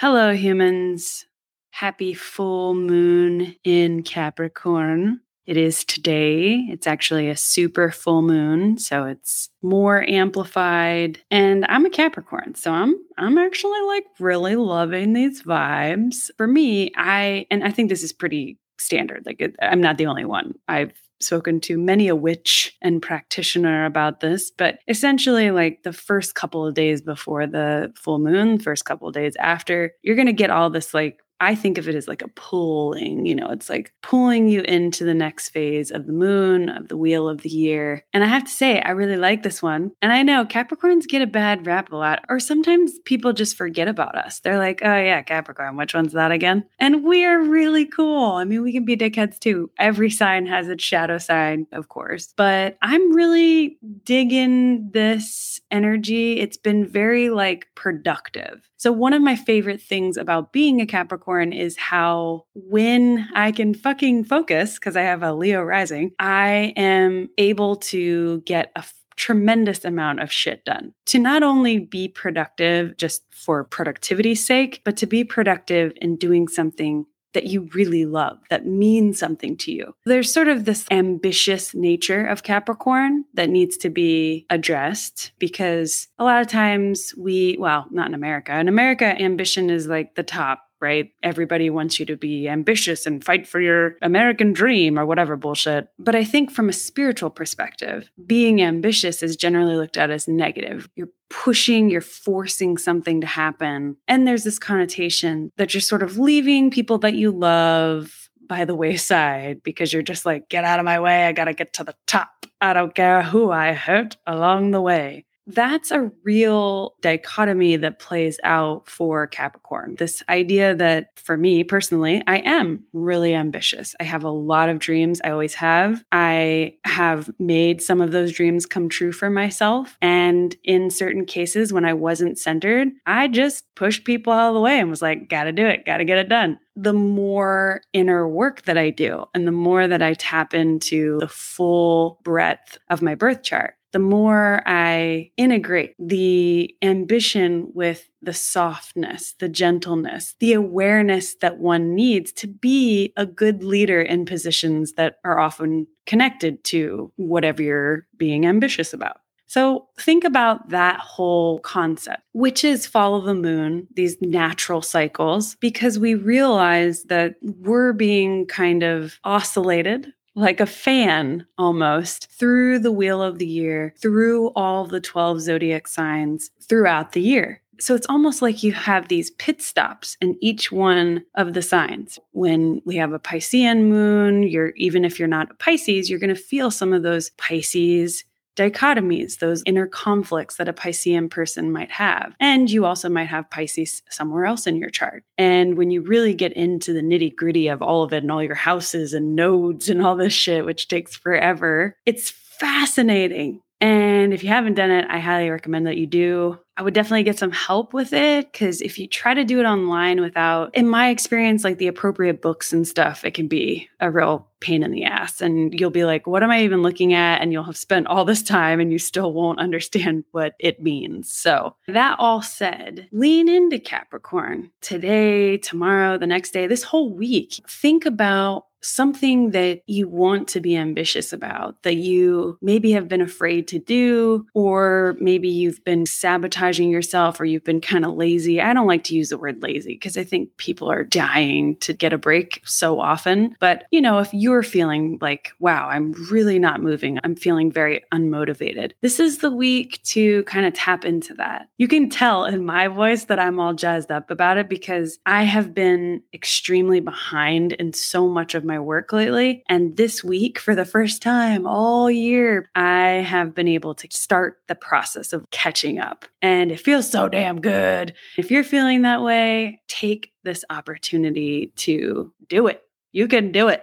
Hello, humans. Happy full moon in Capricorn. It is today. It's actually a super full moon, so it's more amplified. And I'm a Capricorn, so I'm I'm actually like really loving these vibes. For me, I and I think this is pretty standard. Like it, I'm not the only one. I've spoken to many a witch and practitioner about this, but essentially, like the first couple of days before the full moon, first couple of days after, you're going to get all this like I think of it as like a pulling, you know, it's like pulling you into the next phase of the moon, of the wheel of the year. And I have to say, I really like this one. And I know Capricorns get a bad rap a lot, or sometimes people just forget about us. They're like, oh, yeah, Capricorn, which one's that again? And we're really cool. I mean, we can be dickheads too. Every sign has its shadow sign, of course. But I'm really digging this energy. It's been very like productive. So, one of my favorite things about being a Capricorn is how when I can fucking focus, because I have a Leo rising, I am able to get a tremendous amount of shit done. To not only be productive just for productivity's sake, but to be productive in doing something that you really love, that means something to you. There's sort of this ambitious nature of Capricorn that needs to be addressed because a lot of times we, well, not in America. In America, ambition is like the top right? Everybody wants you to be ambitious and fight for your American dream or whatever bullshit. But I think from a spiritual perspective, being ambitious is generally looked at as negative. You're pushing, you're forcing something to happen. And there's this connotation that you're sort of leaving people that you love by the wayside because you're just like, get out of my way. I got to get to the top. I don't care who I hurt along the way that's a real dichotomy that plays out for Capricorn. This idea that for me personally, I am really ambitious. I have a lot of dreams. I always have. I have made some of those dreams come true for myself. And in certain cases, when I wasn't centered, I just pushed people out of the way and was like, gotta do it, gotta get it done the more inner work that I do and the more that I tap into the full breadth of my birth chart, the more I integrate the ambition with the softness, the gentleness, the awareness that one needs to be a good leader in positions that are often connected to whatever you're being ambitious about. So think about that whole concept, which is follow the moon, these natural cycles, because we realize that we're being kind of oscillated like a fan almost through the wheel of the year, through all the 12 zodiac signs throughout the year. So it's almost like you have these pit stops in each one of the signs. When we have a Piscean moon, you're even if you're not a Pisces, you're going to feel some of those Pisces dichotomies, those inner conflicts that a Piscean person might have. And you also might have Pisces somewhere else in your chart. And when you really get into the nitty gritty of all of it and all your houses and nodes and all this shit, which takes forever, it's fascinating. And if you haven't done it, I highly recommend that you do. I would definitely get some help with it because if you try to do it online without, in my experience, like the appropriate books and stuff, it can be a real pain in the ass. And you'll be like, what am I even looking at? And you'll have spent all this time and you still won't understand what it means. So, that all said, lean into Capricorn today, tomorrow, the next day, this whole week. Think about something that you want to be ambitious about that you maybe have been afraid to do, or maybe you've been sabotaging yourself or you've been kind of lazy. I don't like to use the word lazy because I think people are dying to get a break so often. But, you know, if you're feeling like, wow, I'm really not moving, I'm feeling very unmotivated, this is the week to kind of tap into that. You can tell in my voice that I'm all jazzed up about it because I have been extremely behind in so much of my work lately. And this week, for the first time all year, I have been able to start the process of catching up. And it feels so damn good. If you're feeling that way, take this opportunity to do it. You can do it.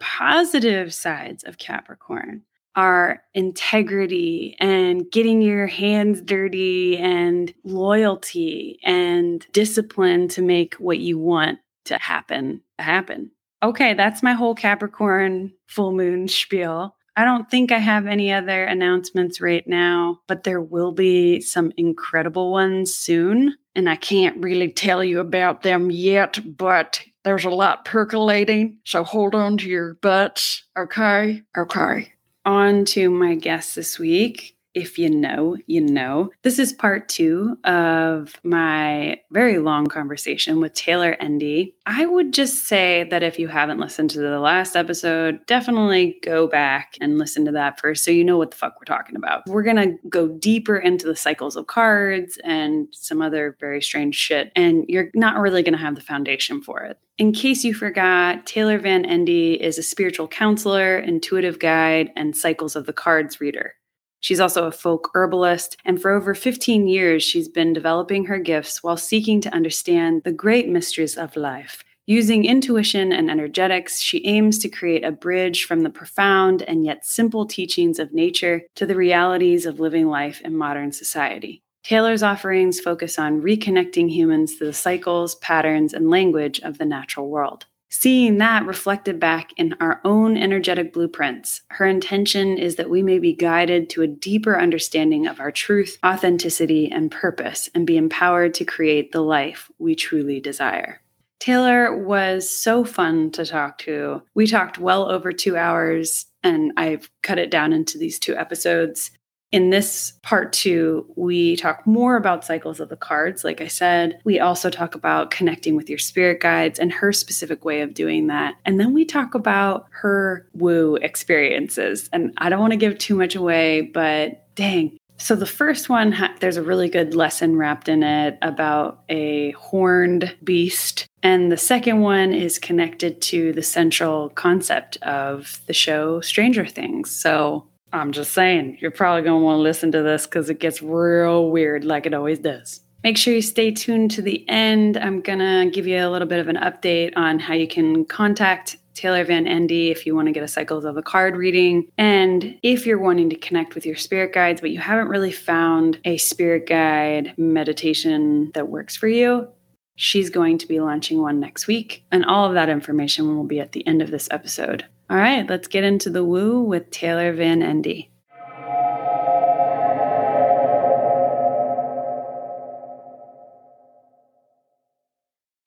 Positive sides of Capricorn are integrity and getting your hands dirty and loyalty and discipline to make what you want to happen happen. Okay, that's my whole Capricorn full moon spiel. I don't think I have any other announcements right now, but there will be some incredible ones soon. And I can't really tell you about them yet, but there's a lot percolating. So hold on to your butts. Okay. Okay on to my guest this week. If you know, you know. This is part two of my very long conversation with Taylor Endy. I would just say that if you haven't listened to the last episode, definitely go back and listen to that first so you know what the fuck we're talking about. We're going to go deeper into the cycles of cards and some other very strange shit, and you're not really going to have the foundation for it. In case you forgot, Taylor Van Endy is a spiritual counselor, intuitive guide, and cycles of the cards reader. She's also a folk herbalist, and for over 15 years, she's been developing her gifts while seeking to understand the great mysteries of life. Using intuition and energetics, she aims to create a bridge from the profound and yet simple teachings of nature to the realities of living life in modern society. Taylor's offerings focus on reconnecting humans to the cycles, patterns, and language of the natural world. Seeing that reflected back in our own energetic blueprints, her intention is that we may be guided to a deeper understanding of our truth, authenticity, and purpose, and be empowered to create the life we truly desire. Taylor was so fun to talk to. We talked well over two hours, and I've cut it down into these two episodes. In this part two, we talk more about cycles of the cards. Like I said, we also talk about connecting with your spirit guides and her specific way of doing that. And then we talk about her woo experiences. And I don't want to give too much away, but dang. So the first one, there's a really good lesson wrapped in it about a horned beast. And the second one is connected to the central concept of the show Stranger Things. So I'm just saying, you're probably going to want to listen to this because it gets real weird like it always does. Make sure you stay tuned to the end. I'm going to give you a little bit of an update on how you can contact Taylor Van Endy if you want to get a cycles of the card reading. And if you're wanting to connect with your spirit guides, but you haven't really found a spirit guide meditation that works for you, she's going to be launching one next week. And all of that information will be at the end of this episode. All right, let's get into the woo with Taylor Van Endy.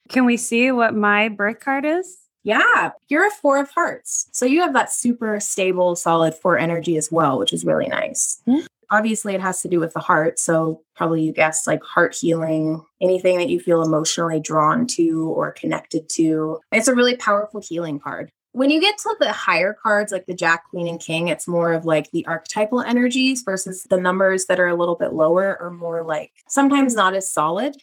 Can we see what my birth card is? Yeah, you're a four of hearts. So you have that super stable, solid four energy as well, which is really nice. Mm-hmm. Obviously, it has to do with the heart. So probably you guessed like heart healing, anything that you feel emotionally drawn to or connected to. It's a really powerful healing card when you get to the higher cards like the jack queen and king it's more of like the archetypal energies versus the numbers that are a little bit lower or more like sometimes not as solid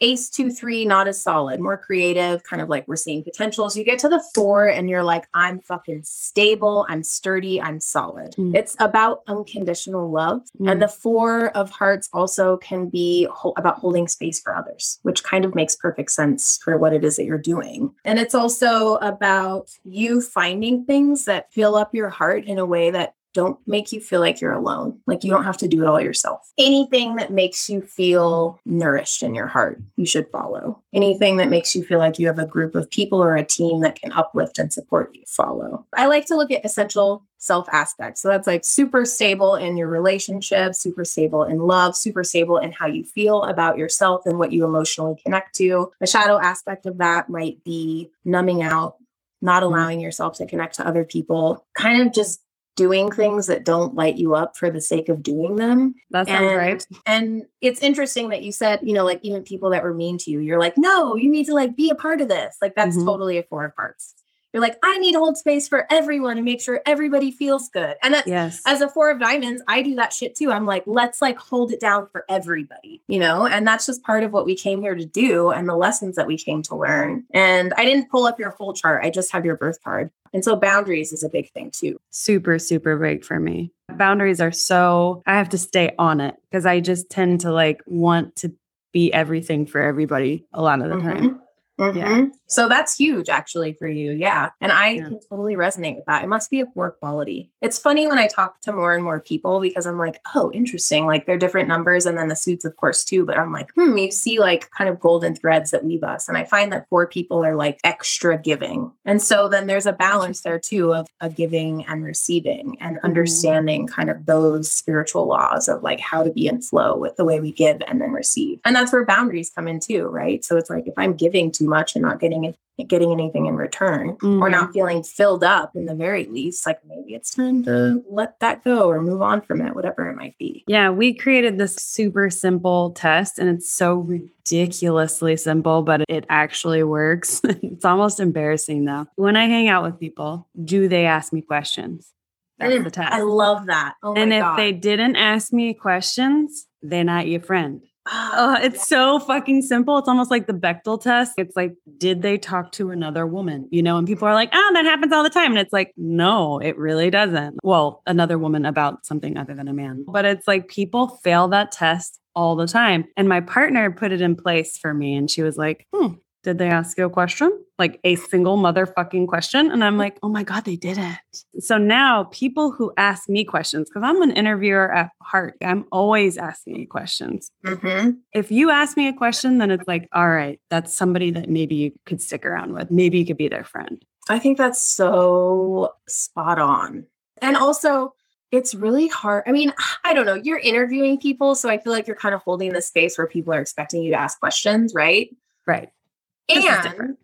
ace two three not as solid more creative kind of like we're seeing potentials you get to the four and you're like i'm fucking stable i'm sturdy i'm solid mm. it's about unconditional love mm. and the four of hearts also can be ho- about holding space for others which kind of makes perfect sense for what it is that you're doing and it's also about you finding things that fill up your heart in a way that don't make you feel like you're alone. Like you don't have to do it all yourself. Anything that makes you feel nourished in your heart, you should follow. Anything that makes you feel like you have a group of people or a team that can uplift and support you, follow. I like to look at essential self aspects. So that's like super stable in your relationship, super stable in love, super stable in how you feel about yourself and what you emotionally connect to. A shadow aspect of that might be numbing out, not mm-hmm. allowing yourself to connect to other people, kind of just doing things that don't light you up for the sake of doing them. That sounds and, right. And it's interesting that you said, you know, like even people that were mean to you, you're like, no, you need to like be a part of this. Like that's mm-hmm. totally a four of hearts. You're like, I need to hold space for everyone and make sure everybody feels good. And that's Yes. as a four of diamonds, I do that shit too. I'm like, let's like hold it down for everybody, you know? And that's just part of what we came here to do and the lessons that we came to learn. And I didn't pull up your full chart, I just have your birth card. And so boundaries is a big thing too. super, super big for me. Boundaries are so, I have to stay on it because I just tend to like want to be everything for everybody a lot of the time. Mhm. Mhm. So that's huge actually for you. Yeah. And I Yeah. can totally resonate with that. It must be a poor quality. It's funny when I talk to more and more people because I'm like, oh, interesting. Like they're different numbers and then the suits, of course, too. But I'm like, hmm, you see like kind of golden threads that weave us. And I find that poor people are like extra giving. And so then there's a balance there too of a giving and receiving and understanding kind of those spiritual laws of like how to be in flow with the way we give and then receive. And that's where boundaries come in too, right? So it's like if I'm giving too much and not getting it getting anything in return or Mhm. not feeling filled up in the very least like maybe it's time to let that go or move on from it whatever it might be Yeah, we created this super simple test and it's so ridiculously simple, but it actually works. it's almost embarrassing though. When I hang out with people, do they ask me questions? That's Mm, the test. i love that oh and if God. they didn't ask me questions, they're not your friend. Oh, it's so fucking simple. It's almost like the Bechdel test. It's like, did they talk to another woman? You know, and people are like, oh, that happens all the time. And it's like, no, it really doesn't. Well, another woman about something other than a man. But it's like people fail that test all the time. And my partner put it in place for me. And she was like, hmm, did they ask you a question? Like a single motherfucking question? And I'm like, oh my God, they didn't. So now people who ask me questions, because I'm an interviewer at heart, I'm always asking you questions Mhm. if you ask me a question, then it's like, all right, that's somebody that maybe you could stick around with. Maybe you could be their friend. i think that's so spot on and also it's really hard i mean i don't know you're interviewing people so i feel like you're kind of holding the space where people are expecting you to ask questions right Right. And.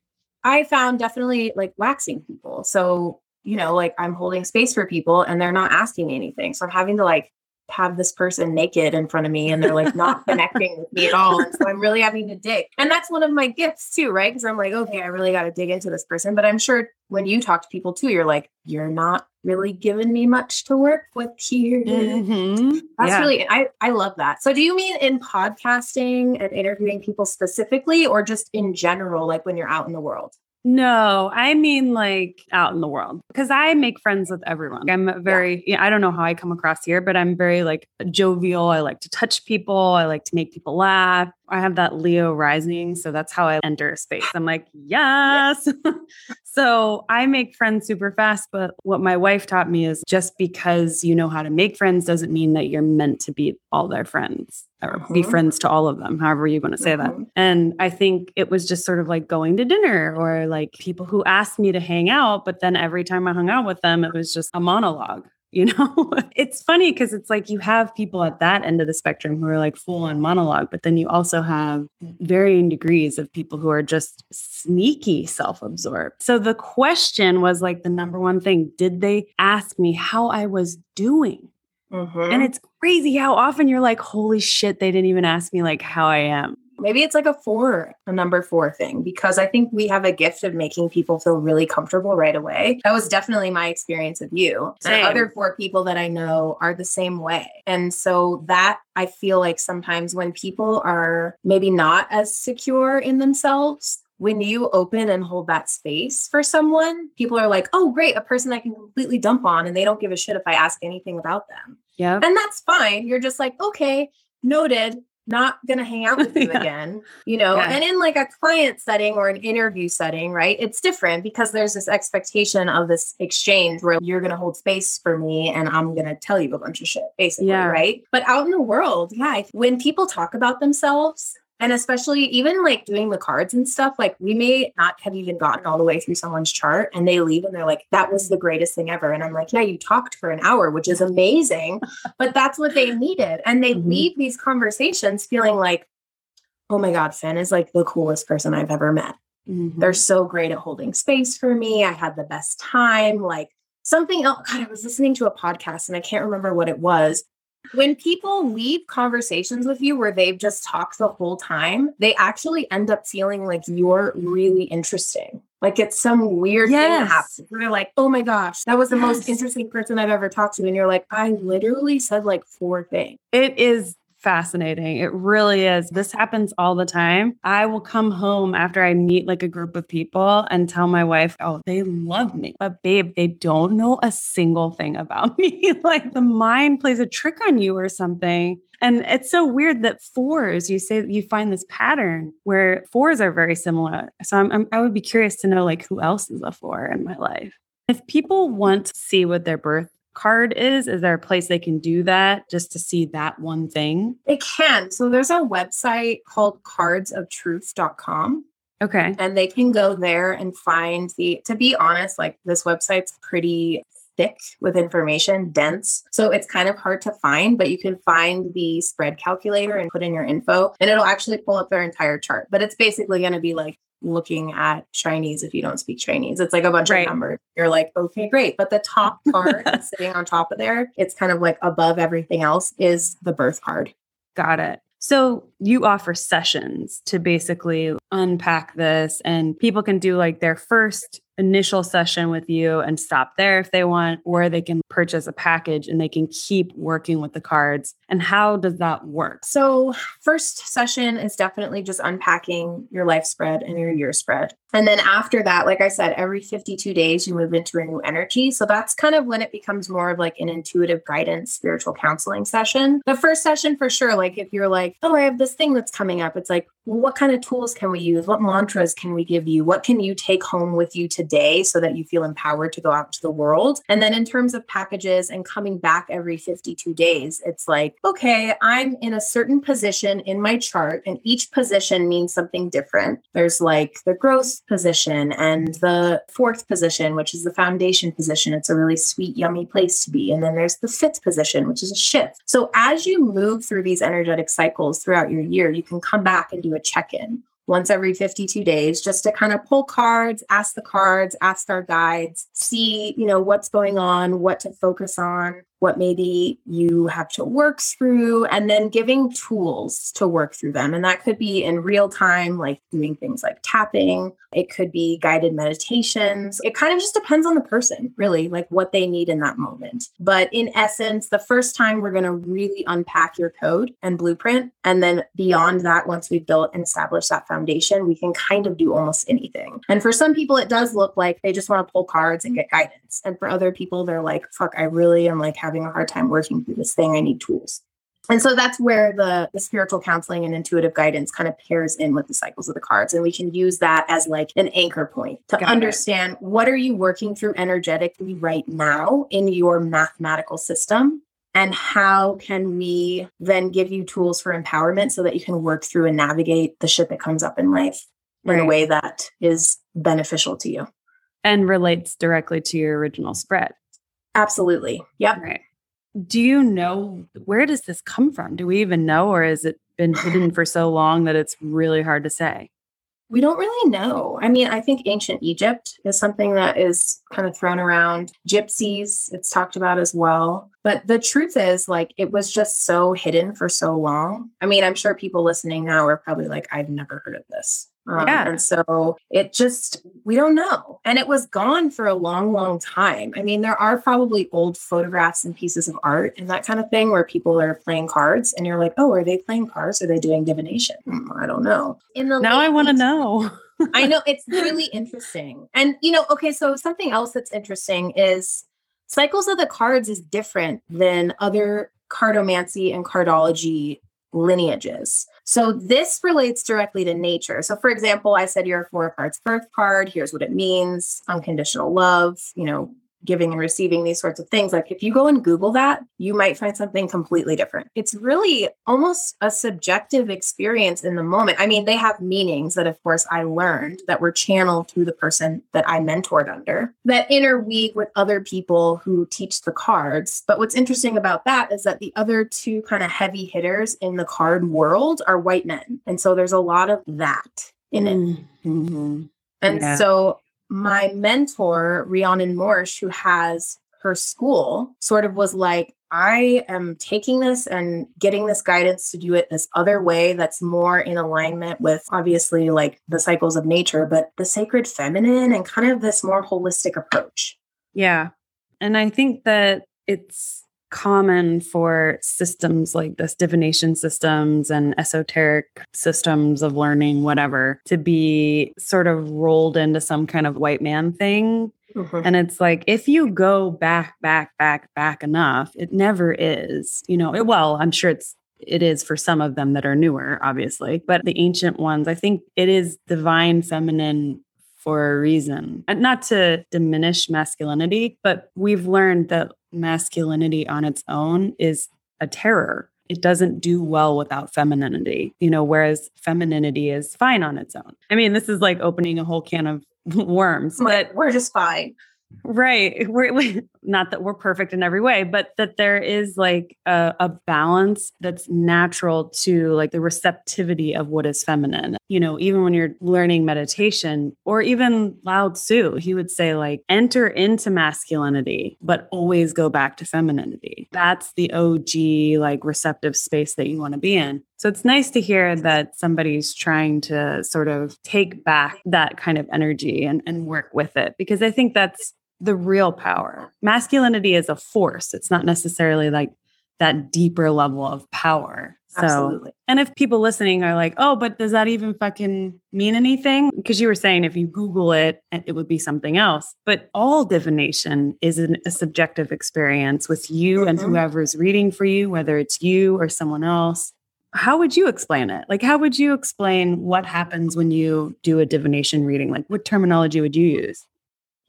I found definitely like waxing people. So, you know, like I'm holding space for people and they're not asking me anything. So I'm having to like have this person naked in front of me and they're like not connecting with me at all. And so I'm really having to dig. And that's one of my gifts too, right? Because I'm like, okay, I really got to dig into this person. But I'm sure when you talk to people too, you're like, you're not really giving me much to work with here. Mhm. That's Yeah. really I I love that. So do you mean in podcasting and interviewing people specifically or just in general like when you're out in the world? No, I mean like out in the world because I make friends with everyone. I'm very, yeah, I don't know how I come across here, but I'm very like jovial. I like to touch people. I like to make people laugh. I have that Leo rising. So that's how I enter a space. I'm like, yes. so I make friends super fast. But what my wife taught me is just because you know how to make friends doesn't mean that you're meant to be all their friends or be Mhm. friends to all of them, however you want to say that. Mhm. And I think it was just sort of like going to dinner or like people who asked me to hang out, but then every time I hung out with them, it was just a monologue. You know, it's funny because it's like you have people at that end of the spectrum who are like full on monologue, but then you also have varying degrees of people who are just sneaky self absorbed. So the question was like the number one thing Did they ask me how I was doing? Mhm. And it's crazy how often you're like, holy shit, they didn't even ask me like how I am. Maybe it's like a four, a number four thing, because I think we have a gift of making people feel really comfortable right away. That was definitely my experience with you. Same. And other four people that I know are the same way. And so that I feel like sometimes when people are maybe not as secure in themselves, when you open and hold that space for someone, people are like, oh, great, a person I can completely dump on, and they don't give a shit if I ask anything about them. Yeah. And that's fine. You're just like, okay, noted, not gonna hang out with you Yeah. again, you know. Yeah. And in like a client setting or an interview setting, right? It's different because there's this expectation of this exchange where you're gonna hold space for me and I'm gonna tell you a bunch of shit, basically, Yeah. right? But out in the world, yeah, when people talk about themselves, and especially even like doing the cards and stuff, like we may not have even gotten all the way through someone's chart and they leave and they're like, that was the greatest thing ever. And I'm like, yeah, you talked for an hour, which is amazing, but that's what they needed. And they Mhm. leave these conversations feeling like, oh my God, Finn is like the coolest person I've ever met. Mhm. They're so great at holding space for me. I had the best time. Like something else. God, I was listening to a podcast and I can't remember what it was. When people leave conversations with you where they've just talked the whole time, they actually end up feeling like you're really interesting. Like it's some weird yes. thing that happens. They're like, oh my gosh, that was the yes. most interesting person I've ever talked to. And you're like, I literally said like four things. It is fascinating. It really is. This happens all the time. I will come home after I meet like a group of people and tell my wife, oh, they love me. But babe, they don't know a single thing about me. like the mind plays a trick on you or something. And it's so weird that fours, you say you find this pattern where fours are very similar. So I'm, I'm, I would be curious to know like who else is a four in my life. If people want to see what their birth card is? Is there a place they can do that just to see that one thing? They can. So there's a website called cardsoftruth.com. Okay. And they can go there and find the, to be honest, like this website's pretty thick with information, dense. So it's kind of hard to find, but you can find the spread calculator and put in your info and it'll actually pull up their entire chart. But it's basically going to be like looking at Chinese if you don't speak Chinese. It's like a bunch right. of numbers. You're like, okay, great. But the top card sitting on top of there, it's kind of like above everything else is the birth card. Got it. So you offer sessions to basically unpack this, and people can do like their first initial session with you and stop there if they want, or they can purchase a package and they can keep working with the cards. And how does that work? So, first session is definitely just unpacking your life spread and your year spread. And then after that, like I said, every 52 days, you move into a new energy. So that's kind of when it becomes more of like an intuitive guidance, spiritual counseling session. The first session, for sure, like if you're like, oh, I have this thing that's coming up, it's like, well, what kind of tools can we use? What mantras can we give you? What can you take home with you today so that you feel empowered to go out to the world? And then in terms of packages and coming back every 52 days, it's like, okay, I'm in a certain position in my chart, and each position means something different. There's like the growth position and the fourth position, which is the foundation position. It's a really sweet, yummy place to be. And then there's the fifth position, which is a shift. So as you move through these energetic cycles throughout your year, you can come back and do a check in once every 52 days just to kind of pull cards ask the cards ask our guides see you know what's going on what to focus on what maybe you have to work through, and then giving tools to work through them. And that could be in real time, like doing things like tapping, it could be guided meditations. It kind of just depends on the person, really, like what they need in that moment. But in essence, the first time we're going to really unpack your code and blueprint. And then beyond that, once we've built and established that foundation, we can kind of do almost anything. And for some people, it does look like they just want to pull cards and get guidance. And for other people, they're like, fuck, I really am like having having a hard time working through this thing. I need tools. And so that's where the, the spiritual counseling and intuitive guidance kind of pairs in with the cycles of the cards. And we can use that as like an anchor point to Got understand it. what are you working through energetically right now in your mathematical system? And how can we then give you tools for empowerment so that you can work through and navigate the shit that comes up in life right. in a way that is beneficial to you? And relates directly to your original spread. Absolutely. Yep. Right. Do you know where does this come from? Do we even know, or has it been hidden for so long that it's really hard to say? We don't really know. I mean, I think ancient Egypt is something that is kind of thrown around. Gypsies, it's talked about as well. But the truth is, like, it was just so hidden for so long. I mean, I'm sure people listening now are probably like, I've never heard of this. Um, yeah. And so it just, we don't know. And it was gone for a long, long time. I mean, there are probably old photographs and pieces of art and that kind of thing where people are playing cards and you're like, oh, are they playing cards? Are they doing divination? Hmm, I don't know. In the now I want to know. I know it's really interesting. And, you know, okay, so something else that's interesting is cycles of the cards is different than other cartomancy and cardology lineages. So this relates directly to nature. So for example, I said you're a four cards birth card. Here's what it means. Unconditional love, you know, giving and receiving these sorts of things. Like if you go and Google that, you might find something completely different. It's really almost a subjective experience in the moment. I mean, they have meanings that, of course, I learned that were channeled through the person that I mentored under that interweave with other people who teach the cards. But what's interesting about that is that the other two kind of heavy hitters in the card world are white men. And so there's a lot of that in it. Mm-hmm. And yeah. so my mentor, Rhiannon Morsch, who has her school, sort of was like, I am taking this and getting this guidance to do it this other way that's more in alignment with obviously like the cycles of nature, but the sacred feminine and kind of this more holistic approach. Yeah. And I think that it's common for systems like this divination systems and esoteric systems of learning whatever to be sort of rolled into some kind of white man thing Mm-hmm. And it's like, if you go back, back, back, back enough, it never is, you know, it, well, I'm sure it's, it is for some of them that are newer, obviously, but the ancient ones, I think it is divine feminine for a reason. And not to diminish masculinity, but we've learned that masculinity on its own is a terror. It doesn't do well without femininity, you know, whereas femininity is fine on its own. I mean, this is like opening a whole can of worms, but we're just fine. Right. We're, we, not that we're perfect in every way, but that there is like a, a, balance that's natural to like the receptivity of what is feminine. You know, even when you're learning meditation or even Lao Tzu, he would say like enter into masculinity, but always go back to femininity. That's the OG like receptive space that you want to be in. So it's nice to hear that somebody's trying to sort of take back that kind of energy and, and work with it because I think that's the real power. Masculinity is a force. It's not necessarily like that deeper level of power. So, Absolutely. and if people listening are like, oh, but does that even fucking mean anything? Because you were saying if you Google it, it would be something else. But all divination is an, a subjective experience with you mm-hmm. and whoever's reading for you, whether it's you or someone else. How would you explain it? Like, how would you explain what happens when you do a divination reading? Like, what terminology would you use?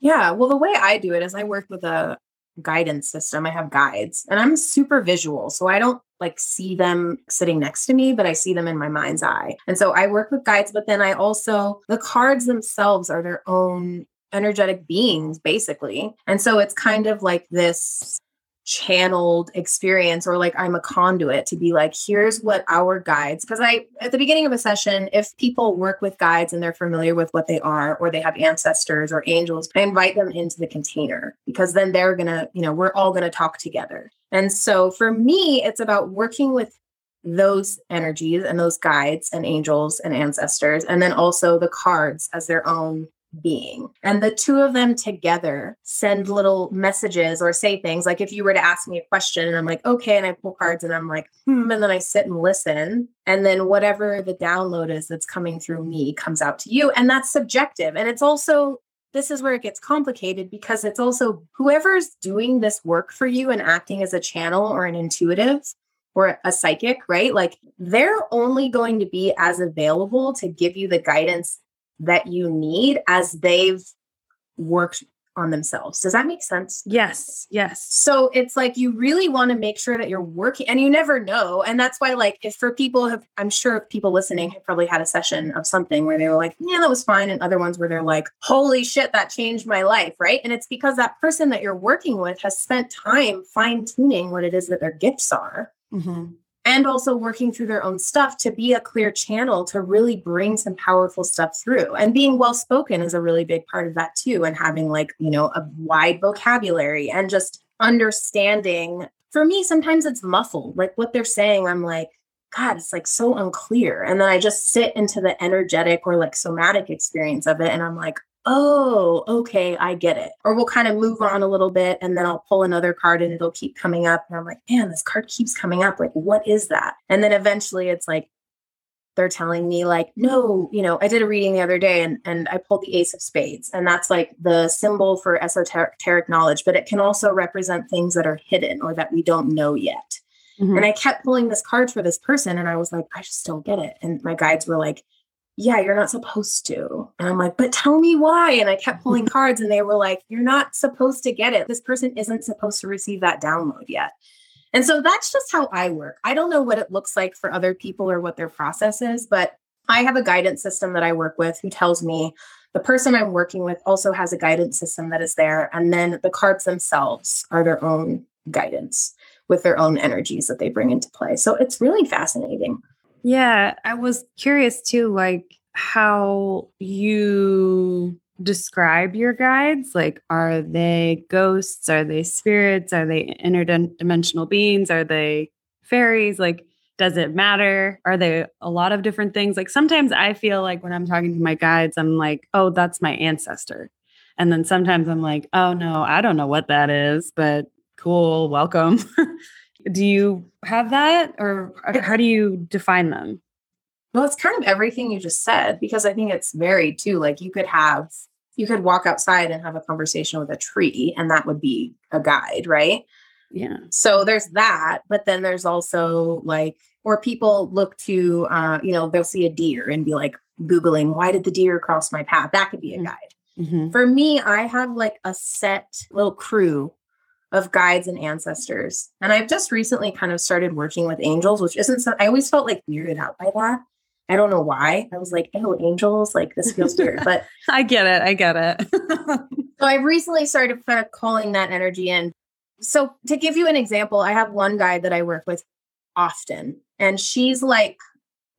Yeah. Well, the way I do it is I work with a guidance system. I have guides and I'm super visual. So I don't like see them sitting next to me, but I see them in my mind's eye. And so I work with guides, but then I also, the cards themselves are their own energetic beings, basically. And so it's kind of like this channeled experience or like I'm a conduit to be like, here's what our guides, because I, at the beginning of a session, if people work with guides and they're familiar with what they are, or they have ancestors or angels, I invite them into the container because then they're going to, you know, we're all going to talk together. And so for me, it's about working with those energies and those guides and angels and ancestors, and then also the cards as their own being. And the two of them together send little messages or say things like if you were to ask me a question and I'm like, okay, and I pull cards and I'm like, hmm, and then I sit and listen. And then whatever the download is that's coming through me comes out to you. And that's subjective. And it's also, this is where it gets complicated because it's also whoever's doing this work for you and acting as a channel or an intuitive or a psychic, right? Like they're only going to be as available to give you the guidance that you need as they've worked on themselves. Does that make sense? Yes, yes. So it's like you really want to make sure that you're working and you never know. And that's why, like, if for people have, I'm sure people listening have probably had a session of something where they were like, yeah, that was fine. And other ones where they're like, holy shit, that changed my life. Right. And it's because that person that you're working with has spent time fine tuning what it is that their gifts are. Mm-hmm and also working through their own stuff to be a clear channel to really bring some powerful stuff through. And being well spoken is a really big part of that too. And having like, you know, a wide vocabulary and just understanding. For me, sometimes it's muffled. Like what they're saying, I'm like, God, it's like so unclear. And then I just sit into the energetic or like somatic experience of it. And I'm like, oh, okay, I get it. Or we'll kind of move on a little bit and then I'll pull another card and it'll keep coming up. And I'm like, man, this card keeps coming up. Like, what is that? And then eventually it's like, they're telling me like no you know i did a reading the other day and, and i pulled the ace of spades and that's like the symbol for esoteric knowledge but it can also represent things that are hidden or that we don't know yet mm-hmm. and i kept pulling this card for this person and i was like i just don't get it and my guides were like yeah, you're not supposed to. And I'm like, but tell me why. And I kept pulling cards and they were like, you're not supposed to get it. This person isn't supposed to receive that download yet. And so that's just how I work. I don't know what it looks like for other people or what their process is, but I have a guidance system that I work with who tells me the person I'm working with also has a guidance system that is there. And then the cards themselves are their own guidance with their own energies that they bring into play. So it's really fascinating. Yeah, I was curious too, like how you describe your guides? Like, are they ghosts? Are they spirits? Are they interdimensional beings? Are they fairies? Like, does it matter? Are they a lot of different things? Like, sometimes I feel like when I'm talking to my guides, I'm like, oh, that's my ancestor. And then sometimes I'm like, oh, no, I don't know what that is, but cool, welcome. do you have that or how do you define them? Well, it's kind of everything you just said because I think it's varied too. Like you could have, you could walk outside and have a conversation with a tree, and that would be a guide, right? Yeah. So there's that. But then there's also like, or people look to, uh, you know, they'll see a deer and be like, Googling, why did the deer cross my path? That could be a mm-hmm. guide. Mm-hmm. For me, I have like a set little crew of guides and ancestors. And I've just recently kind of started working with angels, which isn't so, I always felt like weirded out by that. I don't know why. I was like, oh, angels, like this feels weird. But I get it. I get it. so I've recently started kind of calling that energy in. So to give you an example, I have one guide that I work with often, and she's like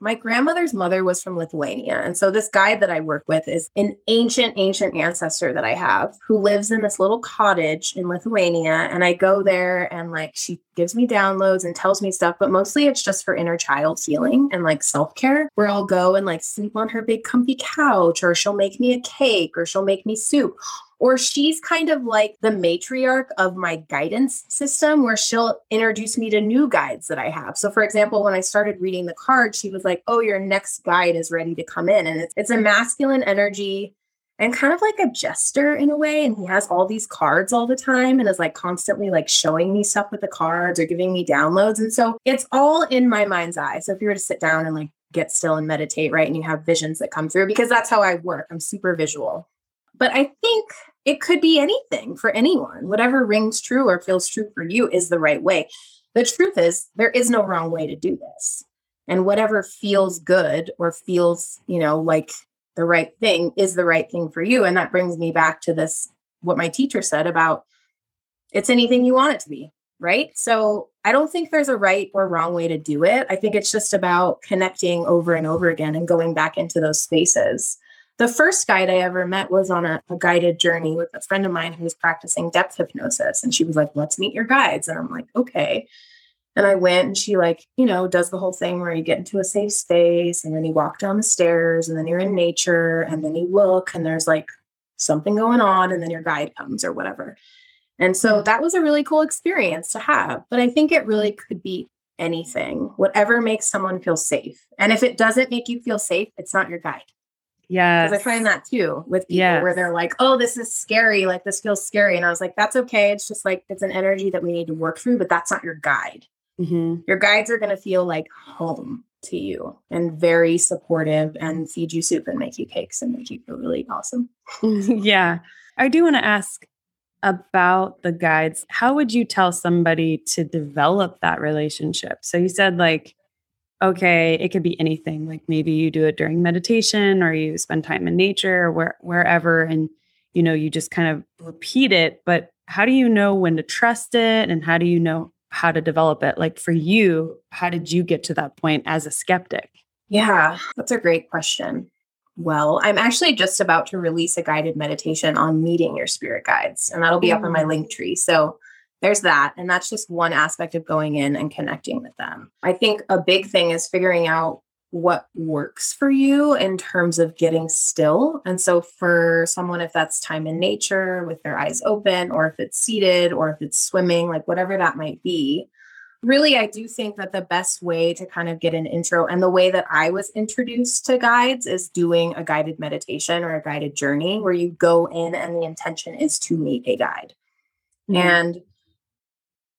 my grandmother's mother was from Lithuania. And so this guy that I work with is an ancient, ancient ancestor that I have who lives in this little cottage in Lithuania. And I go there and like she gives me downloads and tells me stuff, but mostly it's just for inner child healing and like self care, where I'll go and like sleep on her big comfy couch, or she'll make me a cake, or she'll make me soup, or she's kind of like the matriarch of my guidance system where she'll introduce me to new guides that I have. So, for example, when I started reading the card, she was like, Oh, your next guide is ready to come in. And it's, it's a masculine energy and kind of like a jester in a way. And he has all these cards all the time and is like constantly like showing me stuff with the cards or giving me downloads. And so it's all in my mind's eye. So if you were to sit down and like get still and meditate, right, and you have visions that come through, because that's how I work, I'm super visual. But I think it could be anything for anyone. Whatever rings true or feels true for you is the right way. The truth is, there is no wrong way to do this. And whatever feels good or feels, you know, like the right thing is the right thing for you. And that brings me back to this what my teacher said about it's anything you want it to be, right? So I don't think there's a right or wrong way to do it. I think it's just about connecting over and over again and going back into those spaces. The first guide I ever met was on a, a, guided journey with a friend of mine who was practicing depth hypnosis. And she was like, let's meet your guides. And I'm like, okay. And I went and she, like, you know, does the whole thing where you get into a safe space and then you walk down the stairs and then you're in nature and then you look and there's like something going on and then your guide comes or whatever. And so that was a really cool experience to have. But I think it really could be anything, whatever makes someone feel safe. And if it doesn't make you feel safe, it's not your guide. Yeah. Because I find that too with people yes. where they're like, oh, this is scary. Like, this feels scary. And I was like, that's okay. It's just like, it's an energy that we need to work through, but that's not your guide. Mm-hmm. Your guides are going to feel like home to you and very supportive and feed you soup and make you cakes and make you feel really awesome. yeah. I do want to ask about the guides. How would you tell somebody to develop that relationship? So you said, like, okay, it could be anything. Like maybe you do it during meditation or you spend time in nature or where, wherever and you know, you just kind of repeat it, but how do you know when to trust it and how do you know how to develop it? Like for you, how did you get to that point as a skeptic? Yeah, that's a great question. Well, I'm actually just about to release a guided meditation on meeting your spirit guides, and that'll be mm. up in my link tree. So there's that. And that's just one aspect of going in and connecting with them. I think a big thing is figuring out what works for you in terms of getting still. And so, for someone, if that's time in nature with their eyes open, or if it's seated, or if it's swimming, like whatever that might be, really, I do think that the best way to kind of get an intro and the way that I was introduced to guides is doing a guided meditation or a guided journey where you go in and the intention is to meet a guide. Mm-hmm. And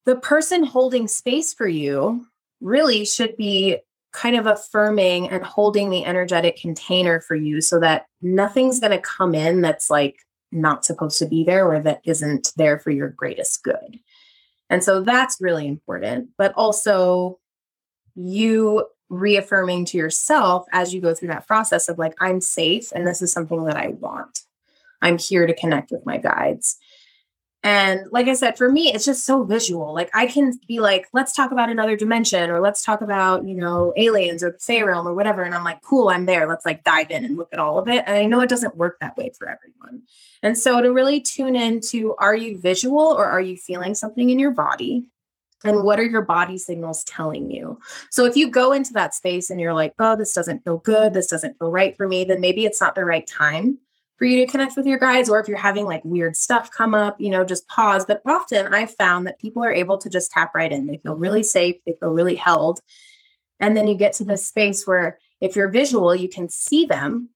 the person holding space for you really should be kind of affirming and holding the energetic container for you so that nothing's going to come in that's like not supposed to be there or that isn't there for your greatest good. And so that's really important. But also, you reaffirming to yourself as you go through that process of like, I'm safe and this is something that I want. I'm here to connect with my guides. And like I said, for me, it's just so visual. Like I can be like, let's talk about another dimension or let's talk about, you know, aliens or the Fey realm or whatever. And I'm like, cool, I'm there. Let's like dive in and look at all of it. And I know it doesn't work that way for everyone. And so to really tune into are you visual or are you feeling something in your body? And what are your body signals telling you? So if you go into that space and you're like, oh, this doesn't feel good, this doesn't feel right for me, then maybe it's not the right time for you to connect with your guides or if you're having like weird stuff come up you know just pause. But often i've found that people are able to just tap right in. They feel really safe they feel really held. And then you get to this space where if you're visual you can see them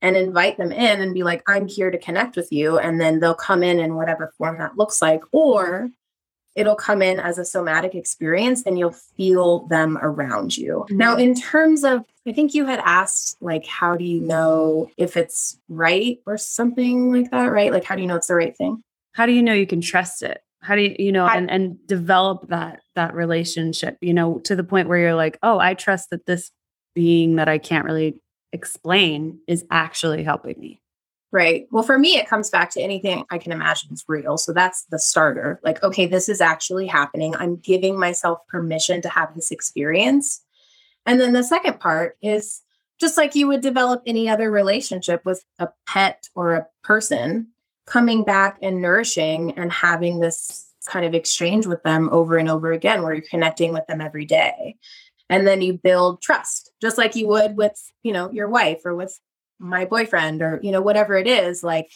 and invite them in and be like i'm here to connect with you. And then they'll come in in whatever form that looks like. Or it'll come in as a somatic experience and you'll feel them around you. Mm-hmm. Now, in terms of, I think you had asked, like, how do you know if it's right or something like that, right? Like, how do you know it's the right thing? How do you know you can trust it? How do you, you know, and, and develop that, that relationship, you know, to the point where you're like, oh, I trust that this being that I can't really explain is actually helping me. Right. Well, for me, it comes back to anything I can imagine is real. So that's the starter. Like, okay, this is actually happening. I'm giving myself permission to have this experience. And then the second part is just like you would develop any other relationship with a pet or a person, coming back and nourishing and having this kind of exchange with them over and over again, where you're connecting with them every day. And then you build trust, just like you would with, you know, your wife or with my boyfriend or you know whatever it is like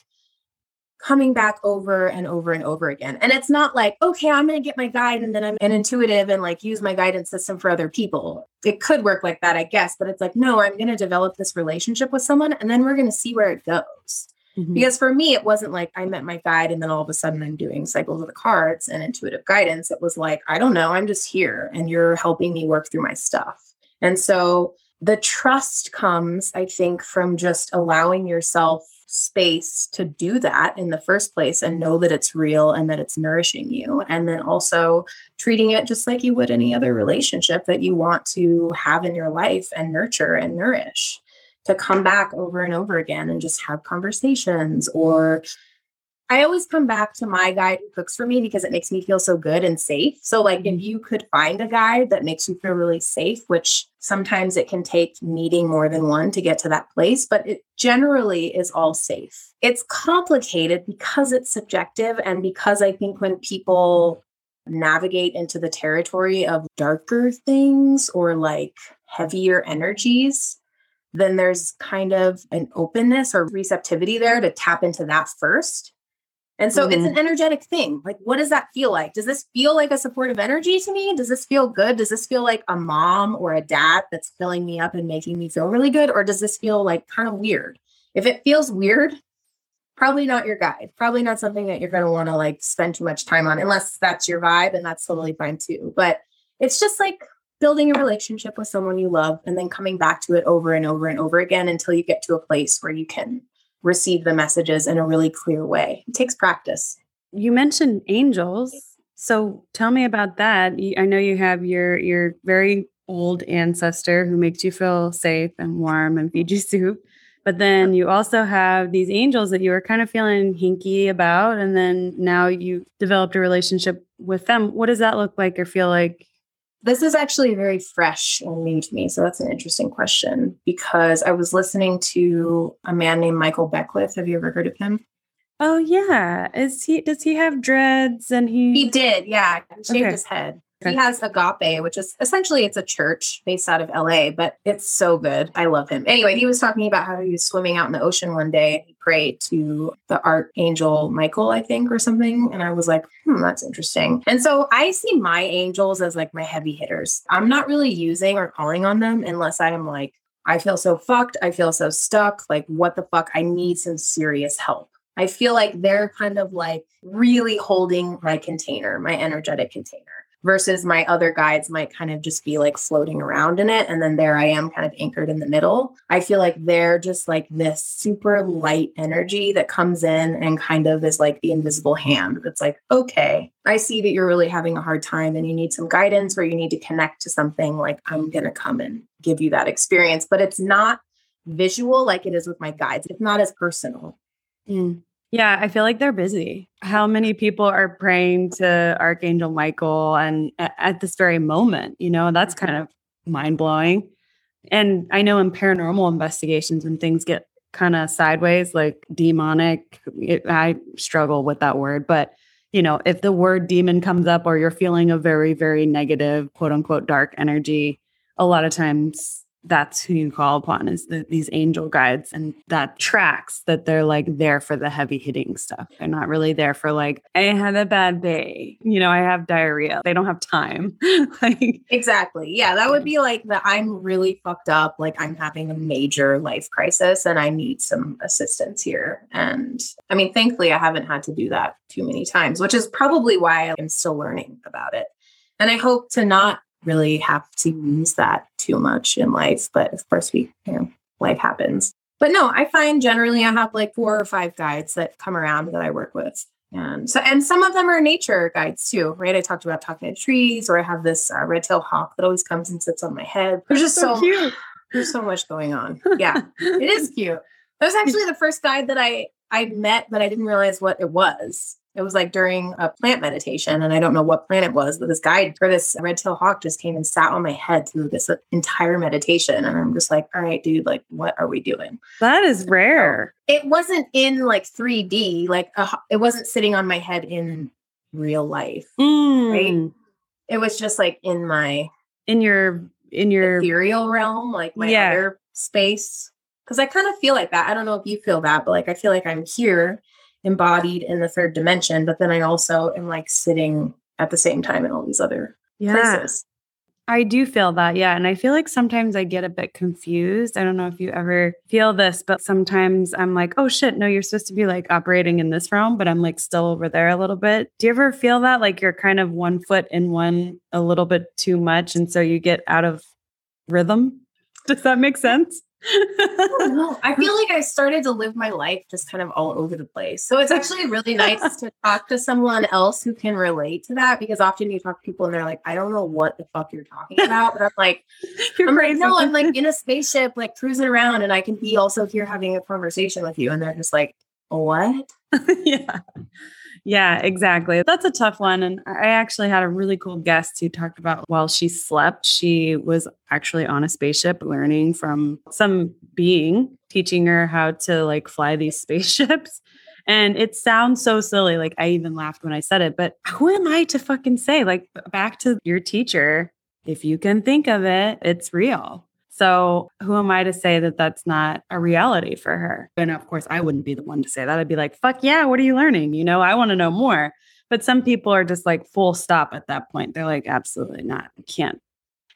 coming back over and over and over again. And it's not like okay i'm going to get my guide and then i'm an intuitive and like use my guidance system for other people. It could work like that i guess but it's like no i'm going to develop this relationship with someone and then we're going to see where it goes. Mm-hmm. because for me it wasn't like i met my guide and then all of a sudden i'm doing cycles of the cards and intuitive guidance. It was like i don't know i'm just here and you're helping me work through my stuff. And so the trust comes, I think, from just allowing yourself space to do that in the first place and know that it's real and that it's nourishing you. And then also treating it just like you would any other relationship that you want to have in your life and nurture and nourish. To come back over and over again and just have conversations or I always come back to my guide who cooks for me because it makes me feel so good and safe. So, like, if mm-hmm. you could find a guide that makes you feel really safe, which sometimes it can take meeting more than one to get to that place, but it generally is all safe. It's complicated because it's subjective and because I think when people navigate into the territory of darker things or like heavier energies, then there's kind of an openness or receptivity there to tap into that first and so mm-hmm. it's an energetic thing. Like, what does that feel like? Does this feel like a supportive energy to me? Does this feel good? Does this feel like a mom or a dad that's filling me up and making me feel really good? Or does this feel like kind of weird? If it feels weird, probably not your guide. Probably not something that you're going to want to like spend too much time on, unless that's your vibe. And that's totally fine too. But it's just like building a relationship with someone you love and then coming back to it over and over and over again until you get to a place where you can receive the messages in a really clear way. It takes practice. You mentioned angels. So tell me about that. I know you have your your very old ancestor who makes you feel safe and warm and feed you soup. But then you also have these angels that you were kind of feeling hinky about. And then now you developed a relationship with them. What does that look like or feel like this is actually very fresh and new to me. So that's an interesting question because I was listening to a man named Michael Beckwith. Have you ever heard of him? Oh yeah. Is he does he have dreads and he He did, yeah. He shaved okay. his head. He has Agape, which is essentially it's a church based out of LA, but it's so good. I love him. Anyway, he was talking about how he was swimming out in the ocean one day and he prayed to the archangel Michael, I think, or something. And I was like, hmm, that's interesting. And so I see my angels as like my heavy hitters. I'm not really using or calling on them unless I am like, I feel so fucked. I feel so stuck. Like, what the fuck? I need some serious help. I feel like they're kind of like really holding my container, my energetic container versus my other guides might kind of just be like floating around in it. And then there I am kind of anchored in the middle. I feel like they're just like this super light energy that comes in and kind of is like the invisible hand that's like, okay, I see that you're really having a hard time and you need some guidance or you need to connect to something. Like, I'm going to come and give you that experience. But it's not visual like it is with my guides, it's not as personal. Mm. Yeah, I feel like they're busy. How many people are praying to Archangel Michael and at, this very moment, you know, that's mm-hmm. kind of mind blowing. And I know in paranormal investigations, when things get kind of sideways, like demonic, it, I struggle with that word, but you know, if the word demon comes up or you're feeling a very, very negative, quote unquote, dark energy, a lot of times that's who you call upon is the, these angel guides and that tracks that they're like there for the heavy hitting stuff. They're not really there for like i had a bad day. You know i have diarrhea. They don't have time. Like exactly. Yeah that would be like the i'm really fucked up. Like i'm having a major life crisis and i need some assistance here. And i mean thankfully i haven't had to do that too many times which is probably why i'm still learning about it. And i hope to not really have to use that too much in life. But of course, we, you know, life happens. But no, I find generally I have like four or five guides that come around that I work with. And so, and some of them are nature guides too, right? I talked about talking to trees, or I have this uh, red tail hawk that always comes and sits on my head. There's just so, so cute. There's so much going on. Yeah, it is cute. That was actually the first guide that I I met, but I didn't realize what it was. It was like during a plant meditation, and I don't know what plant it was, but this guide for this red tail hawk just came and sat on my head through this entire meditation. And I'm just like, all right, dude, like, what are we doing? That is rare. it wasn't in like 3D, like, a, it wasn't sitting on my head in real life. Mm. Right. It was just like in my, in your, in your ethereal realm, like my yeah. other space. Cause I kind of feel like that. I don't know if you feel that, but like I feel like I'm here embodied in the third dimension, but then I also am like sitting at the same time in all these other yeah. places. I do feel that. Yeah. And I feel like sometimes I get a bit confused. I don't know if you ever feel this, but sometimes I'm like, oh shit, no, you're supposed to be like operating in this realm, but I'm like still over there a little bit. Do you ever feel that like you're kind of one foot in one a little bit too much? And so you get out of rhythm? Does that make sense? Oh, I, I feel like I started to live my life just kind of all over the place. So it's actually really nice to talk to someone else who can relate to that because often you talk to people and they're like, I don't know what the fuck you're talking about. But I'm like, you're I'm like, no, I'm like in a spaceship, like cruising around, and I can be also here having a conversation with you. And they're just like, what? yeah. Yeah, exactly. That's a tough one. And I actually had a really cool guest who talked about while she slept, she was actually on a spaceship learning from some being teaching her how to like fly these spaceships. And it sounds so silly. Like I even laughed when I said it, but who am I to fucking say? Like back to your teacher, if you can think of it, it's real. So, who am I to say that that's not a reality for her? And of course, I wouldn't be the one to say that. I'd be like, fuck yeah, what are you learning? You know, I want to know more. But some people are just like full stop at that point. They're like, absolutely not. I can't.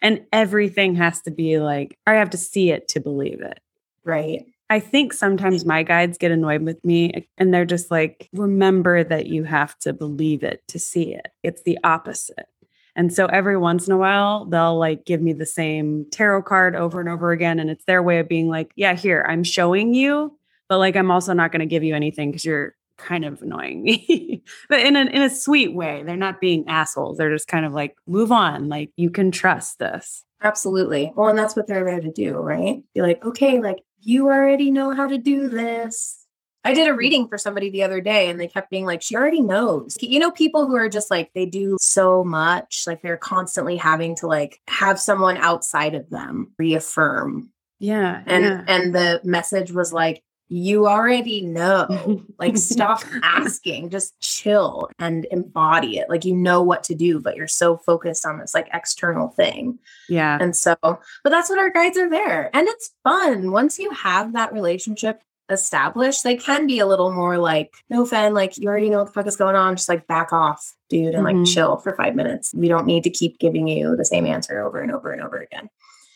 And everything has to be like, I have to see it to believe it. Right. I think sometimes my guides get annoyed with me and they're just like, remember that you have to believe it to see it. It's the opposite. And so every once in a while, they'll like give me the same tarot card over and over again. And it's their way of being like, yeah, here, I'm showing you, but like, I'm also not going to give you anything because you're kind of annoying me, but in a, in a sweet way. They're not being assholes. They're just kind of like, move on. Like, you can trust this. Absolutely. Well, and that's what they're there to do, right? Be like, okay, like, you already know how to do this I did a reading for somebody the other day and they kept being like, she already knows. You know, people who are just like, they do so much, like they're constantly having to like have someone outside of them reaffirm. Yeah. And yeah. and the message was like, you already know. like stop asking, just chill and embody it. Like you know what to do, but you're so focused on this like external thing. Yeah. And so, but that's what our guides are there. And it's fun. Once you have that relationship established, they can be a little more like, no fan, like you already know what the fuck is going on. Just like back off, dude, and mm-hmm. like chill for five minutes. We don't need to keep giving you the same answer over and over and over again.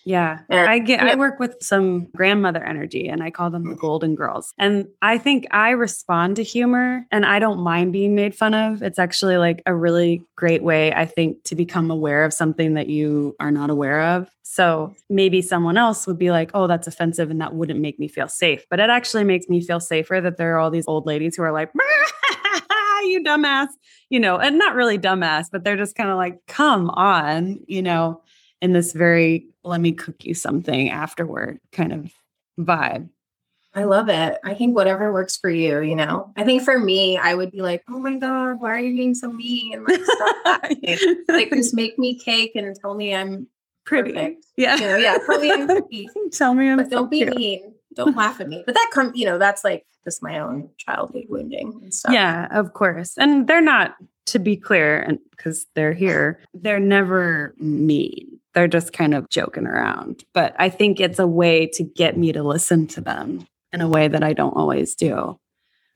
Yeah. And, I get yeah. I work with some grandmother energy and I call them the mm. golden girls. And I think I respond to humor and I don't mind being made fun of. It's actually like a really great way I think to become aware of something that you are not aware of. So maybe someone else would be like, "Oh, that's offensive and that wouldn't make me feel safe." But it actually makes me feel safer that there are all these old ladies who are like, "You dumbass." You know, and not really dumbass, but they're just kind of like, "Come on," you know in this very let me cook you something afterward kind of vibe. I love it. I think whatever works for you, you know. I think for me, I would be like, "Oh my god, why are you being so mean?" Like, stop like just make me cake and tell me I'm pretty. Perfect. Yeah, you know, yeah. Tell me I'm pretty. tell me I'm. But don't be mean. Don't laugh at me. But that come, you know, that's like just my own childhood wounding and stuff. Yeah, of course. And they're not, to be clear, and because they're here, they're never mean they're just kind of joking around. But I think it's a way to get me to listen to them in a way that I don't always do.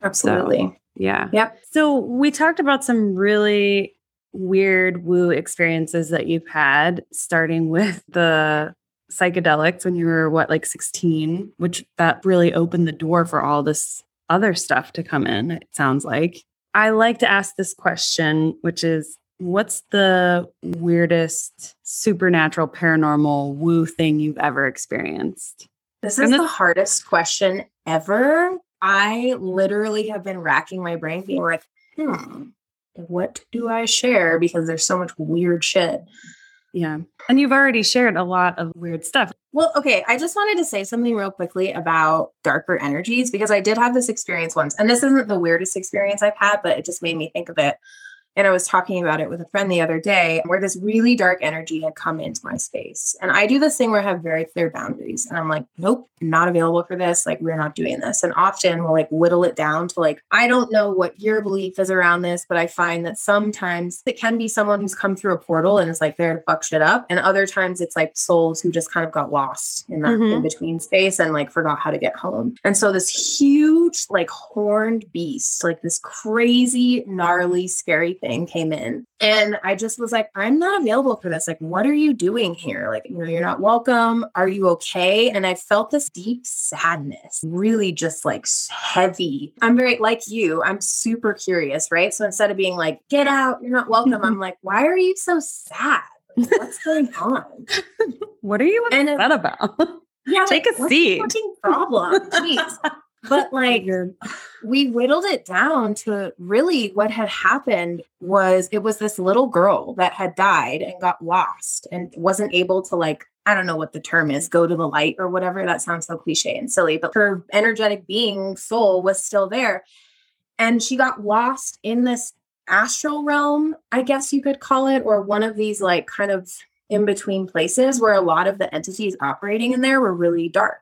Absolutely. So, yeah. Yep. So we talked about some really weird woo experiences that you've had, starting with the psychedelics when you were what, like 16, which that really opened the door for all this other stuff to come in, it sounds like. I like to ask this question, which is what's the weirdest supernatural paranormal woo thing you've ever experienced? This is the hardest question ever. I literally have been racking my brain, being like, hmm, what do I share? Because there's so much weird shit. Yeah. And you've already shared a lot of weird stuff. Well, okay. I just wanted to say something real quickly about darker energies because I did have this experience once. And this isn't the weirdest experience I've had, but it just made me think of it. And I was talking about it with a friend the other day where this really dark energy had come into my space. And I do this thing where I have very clear boundaries. And I'm like, nope, not available for this. Like, we're not doing this. And often we'll like whittle it down to like, I don't know what your belief is around this, but I find that sometimes it can be someone who's come through a portal and is like there to fuck shit up. And other times it's like souls who just kind of got lost in that mm-hmm. in between space and like forgot how to get home. And so this huge, like horned beast, like this crazy, gnarly, scary thing came in. And I just was like, I'm not available for this. Like, what are you doing here? Like, you know, you're not welcome. Are you okay? And I felt this deep sadness, really just like heavy. I'm very like you, I'm super curious, right? So instead of being like, get out, you're not welcome, I'm like, why are you so sad? what's going on? what are you uh, upset and, about? Yeah, take like, a seat. problem, please but like we whittled it down to really what had happened was it was this little girl that had died and got lost and wasn't able to like I don't know what the term is, go to the light or whatever. That sounds so cliche and silly, but her energetic being soul was still there. And she got lost in this astral realm, I guess you could call it, or one of these like kind of in between places where a lot of the entities operating in there were really dark.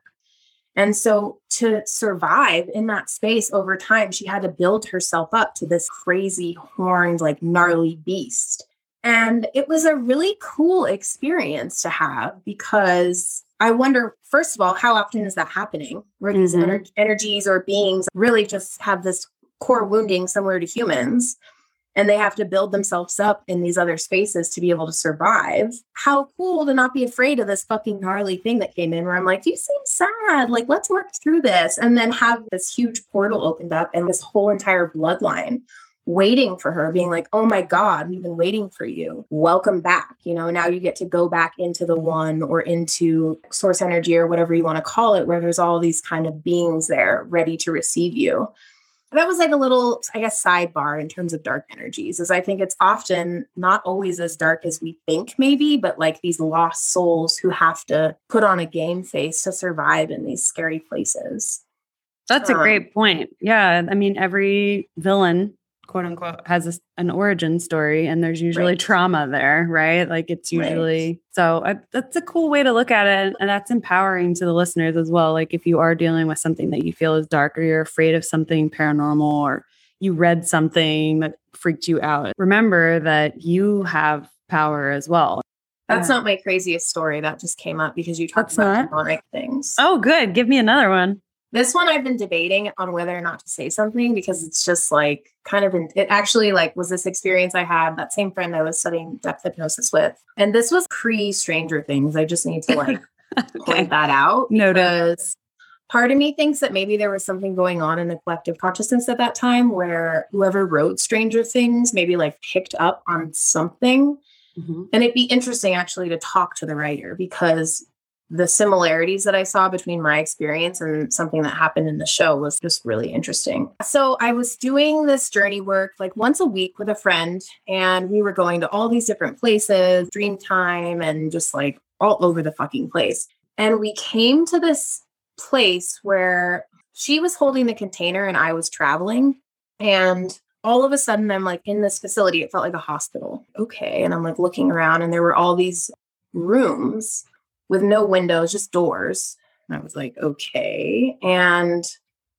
And so to survive in that space over time, she had to build herself up to this crazy horned, like gnarly beast. And it was a really cool experience to have because I wonder, first of all, how often is that happening? Where these mm-hmm. ener- energies or beings really just have this core wounding similar to humans and they have to build themselves up in these other spaces to be able to survive. How cool to not be afraid of this fucking gnarly thing that came in where I'm like, you seem sad. Like, let's work through this. And then have this huge portal opened up and this whole entire bloodline waiting for her, being like, oh my God, we've been waiting for you. Welcome back. You know, now you get to go back into the one or into source energy or whatever you want to call it, where there's all these kind of beings there ready to receive you that was like a little i guess sidebar in terms of dark energies is i think it's often not always as dark as we think maybe but like these lost souls who have to put on a game face to survive in these scary places. That's um, a great point. Yeah i mean every villain quote unquote has a, an origin story and there's usually right. trauma there right? Like it's usually right. so I, that's a cool way to look at it and that's empowering to the listeners as well. Like if you are dealing with something that you feel is dark or you're afraid of something paranormal or you read something that freaked you out remember that you have power as well. That's not my craziest story that just came up because you talked about demonic things. Oh good. Give me another one this one I've been debating on whether or not to say something because it's just like kind of, in, it actually like was this experience I had, that same friend I was studying depth hypnosis with. And this was pre Stranger Things. I just need to like okay. point that out. Because part of me thinks that maybe there was something going on in the collective consciousness at that time where whoever wrote Stranger Things maybe like picked up on something. Mm-hmm. And it'd be interesting actually to talk to the writer because the similarities that I saw between my experience and something that happened in the show was just really interesting. So I was doing this journey work like once a week with a friend, and we were going to all these different places, dream time, and just like all over the fucking place. And we came to this place where she was holding the container and I was traveling. And all of a sudden, I'm like in this facility. It felt like a hospital. Okay. And I'm like looking around, and there were all these rooms with no windows, just doors. And I was like, okay. And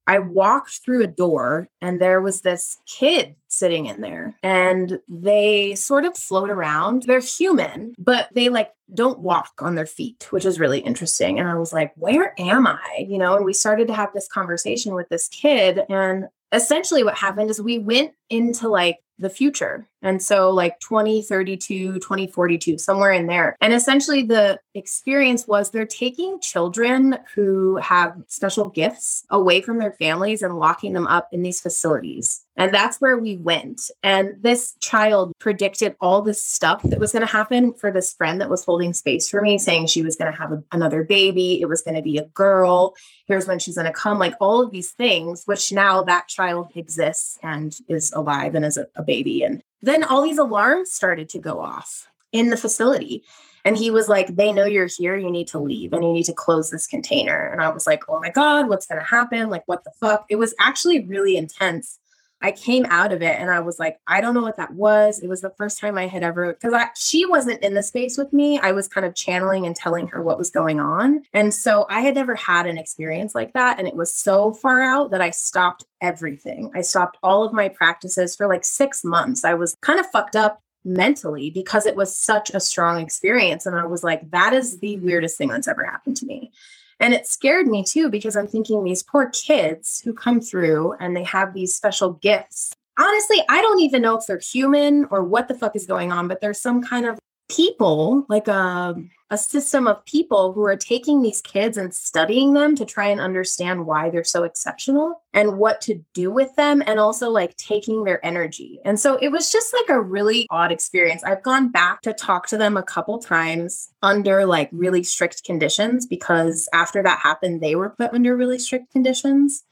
I walked through a door and there was this kid sitting in there and they sort of float around. They're human, but they like don't walk on their feet, which is really interesting. And I was like, where am I? You know, and we started to have this conversation with this kid. And essentially what happened is we went into like the future. And so, like 2032, 2042, somewhere in there. And essentially, the experience was they're taking children who have special gifts away from their families and locking them up in these facilities. And that's where we went. And this child predicted all this stuff that was going to happen for this friend that was holding space for me, saying she was going to have a, another baby. It was going to be a girl. Here's when she's going to come, like all of these things, which now that child exists and is alive and is a, a baby. And then all these alarms started to go off in the facility. And he was like, They know you're here. You need to leave and you need to close this container. And I was like, Oh my God, what's going to happen? Like, what the fuck? It was actually really intense I came out of it and I was like, I don't know what that was. It was the first time I had ever because she wasn't in the space with me. I was kind of channeling and telling her what was going on. And so I had never had an experience like that. And it was so far out that I stopped everything. I stopped all of my practices for like six months. I was kind of fucked up mentally because it was such a strong experience. And I was like, that is the weirdest thing that's ever happened to me. And it scared me too, because I'm thinking these poor kids who come through and they have these special gifts. Honestly, I don't even know if they're human or what the fuck is going on, but there's some kind of people, like a, a system of people who are taking these kids and studying them to try and understand why they're so exceptional and what to do with them, and also like taking their energy. And so it was just like a really odd experience. I've gone back to talk to them a couple times under like really strict conditions because after that happened, they were put under really strict conditions.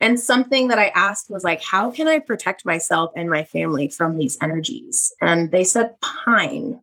And something that I asked was like, how can I protect myself and my family from these energies? And they said pine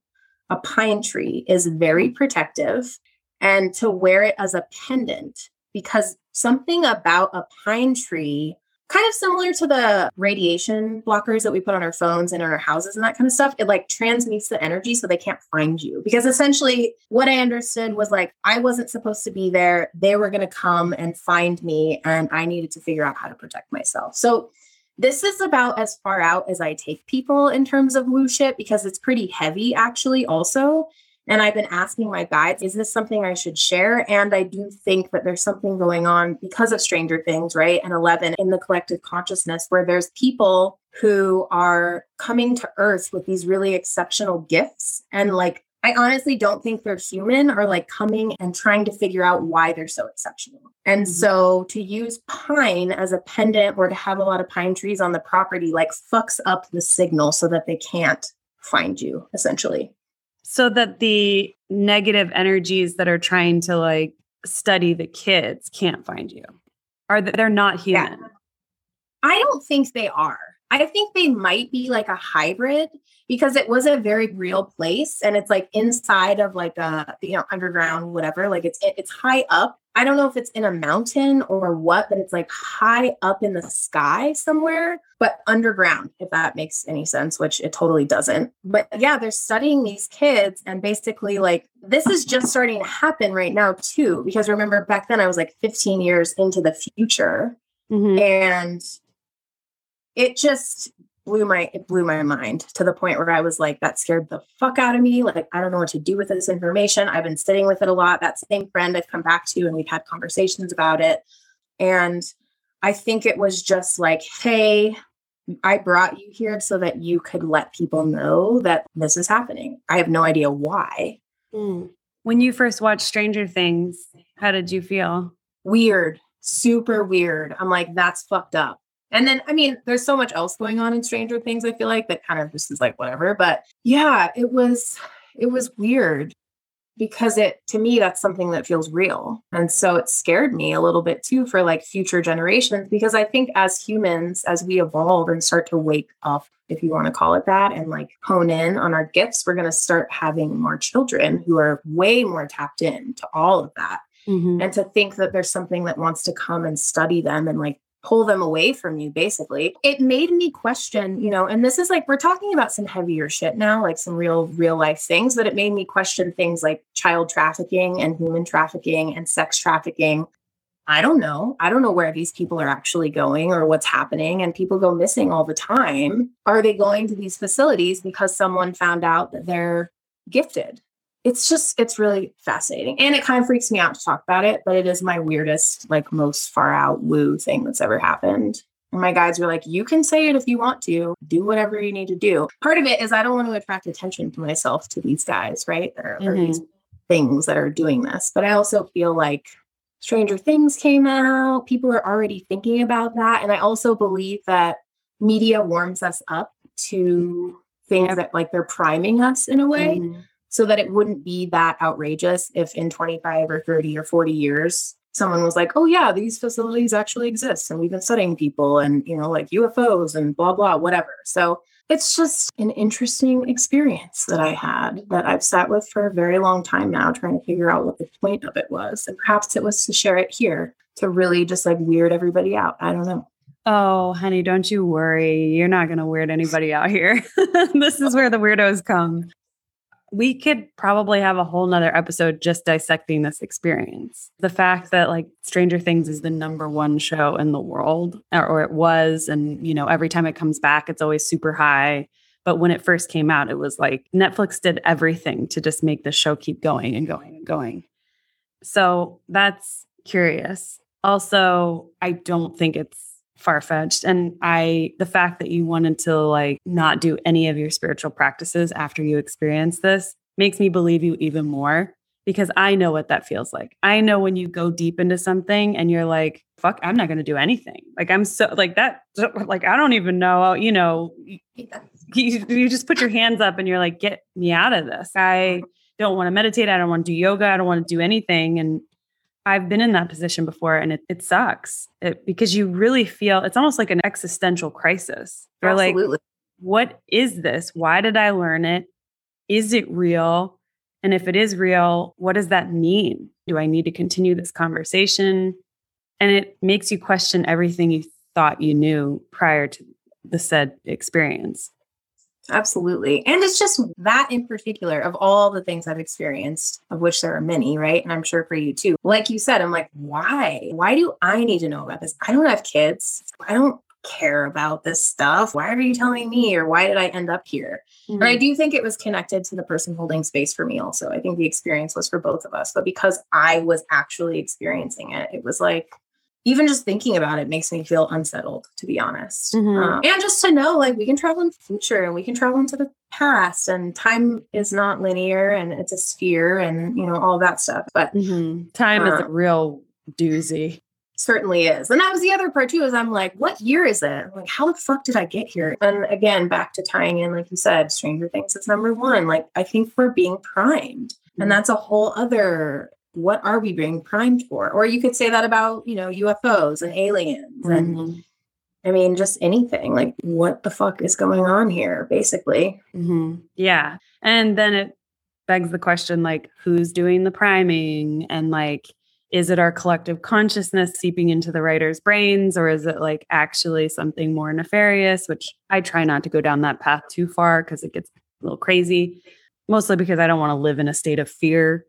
a pine tree is very protective and to wear it as a pendant because something about a pine tree kind of similar to the radiation blockers that we put on our phones and in our houses and that kind of stuff it like transmutes the energy so they can't find you. Because essentially what i understood was like i wasn't supposed to be there. They were going to come and find me and i needed to figure out how to protect myself. So this is about as far out as I take people in terms of woo shit because it's pretty heavy, actually, also. And I've been asking my guides, is this something I should share? And I do think that there's something going on because of Stranger Things, right? And 11 in the collective consciousness where there's people who are coming to Earth with these really exceptional gifts and like I honestly don't think they're human or like coming and trying to figure out why they're so exceptional. And mm-hmm. so to use pine as a pendant or to have a lot of pine trees on the property like fucks up the signal so that they can't find you essentially. So that the negative energies that are trying to like study the kids can't find you. Are that they're not human? Yeah. I don't think they are. I think they might be like a hybrid because it was a very real place and it's like inside of like a you know underground whatever like it's it's high up. I don't know if it's in a mountain or what, but it's like high up in the sky somewhere, but underground, if that makes any sense, which it totally doesn't. But yeah, they're studying these kids and basically like this is just starting to happen right now too. Because remember back then I was like 15 years into the future. Mm-hmm. And it just blew my it blew my mind to the point where I was like, that scared the fuck out of me. Like, I don't know what to do with this information. I've been sitting with it a lot. That same friend I've come back to and we've had conversations about it. And I think it was just like, hey, I brought you here so that you could let people know that this is happening. I have no idea why. Mm. When you first watched Stranger Things, how did you feel? Weird, super weird. I'm like, that's fucked up. And then, I mean, there's so much else going on in Stranger Things, I feel like that kind of just is like whatever. But yeah, it was, it was weird because it, to me, that's something that feels real. And so it scared me a little bit too for like future generations because I think as humans, as we evolve and start to wake up, if you want to call it that, and like hone in on our gifts, we're going to start having more children who are way more tapped in to all of that Mm-hmm. And to think that there's something that wants to come and study them and like pull them away from you, basically, it made me question, you know, and this is like, we're talking about some heavier shit now, like some real, real life things, but it made me question things like child trafficking and human trafficking and sex trafficking I don't know. I don't know where these people are actually going or what's happening. And people go missing all the time. Are they going to these facilities because someone found out that they're gifted? It's just, it's really fascinating. And it kind of freaks me out to talk about it, but it is my weirdest, like most far out woo thing that's ever happened. And my guides were like, you can say it if you want to, do whatever you need to do. Part of it is I don't want to attract attention to myself to these guys, right? Or, mm-hmm. or these things that are doing this. But I also feel like Stranger Things came out. People are already thinking about that. And I also believe that media warms us up to things that like they're priming us in a way mm-hmm. So that it wouldn't be that outrageous if in 25 or 30 or 40 years someone was like, oh, yeah, these facilities actually exist and we've been studying people and, you know, like UFOs and blah, blah, whatever. So it's just an interesting experience that I had that I've sat with for a very long time now, trying to figure out what the point of it was. And perhaps it was to share it here to really just like weird everybody out. I don't know. Oh, honey, don't you worry. You're not going to weird anybody out here. this is where the weirdos come we could probably have a whole nother episode just dissecting this experience. The fact that like Stranger Things is the number one show in the world, or, or, it was, and you know, every time it comes back, it's always super high. But when it first came out, it was like Netflix did everything to just make the show keep going and going and going. So that's curious. Also, I don't think it's far fetched. And I, the fact that you wanted to like not do any of your spiritual practices after you experience this makes me believe you even more because I know what that feels like. I know when you go deep into something and you're like, fuck, I'm not going to do anything. Like, I'm so like that, like, I don't even know, you know, you, you just put your hands up and you're like, get me out of this. I don't want to meditate. I don't want to do yoga. I don't want to do anything. And I've been in that position before and it, it sucks it, because you really feel it's almost like an existential crisis. You're Absolutely. like, what is this? Why did I learn it? Is it real? And if it is real, what does that mean? Do I need to continue this conversation? And it makes you question everything you thought you knew prior to the said experience. Absolutely. And it's just that in particular of all the things I've experienced, of which there are many, right? And I'm sure for you too. Like you said, I'm like, why? Why do I need to know about this? I don't have kids. I don't care about this stuff. Why are you telling me? Or why did I end up here? Mm-hmm. And I do think it was connected to the person holding space for me also. I think the experience was for both of us. But because I was actually experiencing it, it was like, even just thinking about it makes me feel unsettled, to be honest. Mm-hmm. Um, and just to know, like, we can travel in the future and we can travel into the past, and time is not linear and it's a sphere and, you know, all that stuff. But mm-hmm. time uh, is a real doozy. Certainly is. And that was the other part too, is I'm like, what year is it? like, how the fuck did I get here? And again, back to tying in, like you said, Stranger Things is number one. Like, I think we're being primed. And mm-hmm. that's a whole other what are we being primed for? Or you could say that about, you know, UFOs and aliens mm-hmm. and I mean, just anything like what the fuck is going on here, basically. Mm-hmm. Yeah. And then it begs the question like, who's doing the priming? And like, is it our collective consciousness seeping into the writer's brains, or is it like actually something more nefarious? Which I try not to go down that path too far because it gets a little crazy, mostly because I don't want to live in a state of fear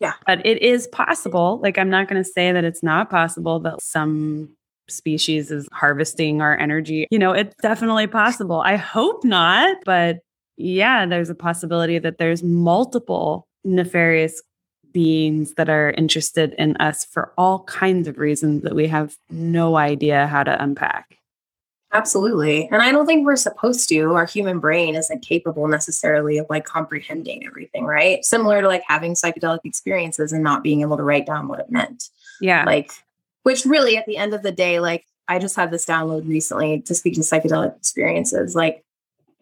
yeah. But it is possible. Like, I'm not going to say that it's not possible that some species is harvesting our energy. You know, it's definitely possible. I hope not. But yeah, there's a possibility that there's multiple nefarious beings that are interested in us for all kinds of reasons that we have no idea how to unpack. Absolutely. And I don't think we're supposed to. Our human brain isn't capable necessarily of like comprehending everything, right? Similar to like having psychedelic experiences and not being able to write down what it meant. Yeah. Like, which really at the end of the day, like I just had this download recently to speak to psychedelic experiences. Like,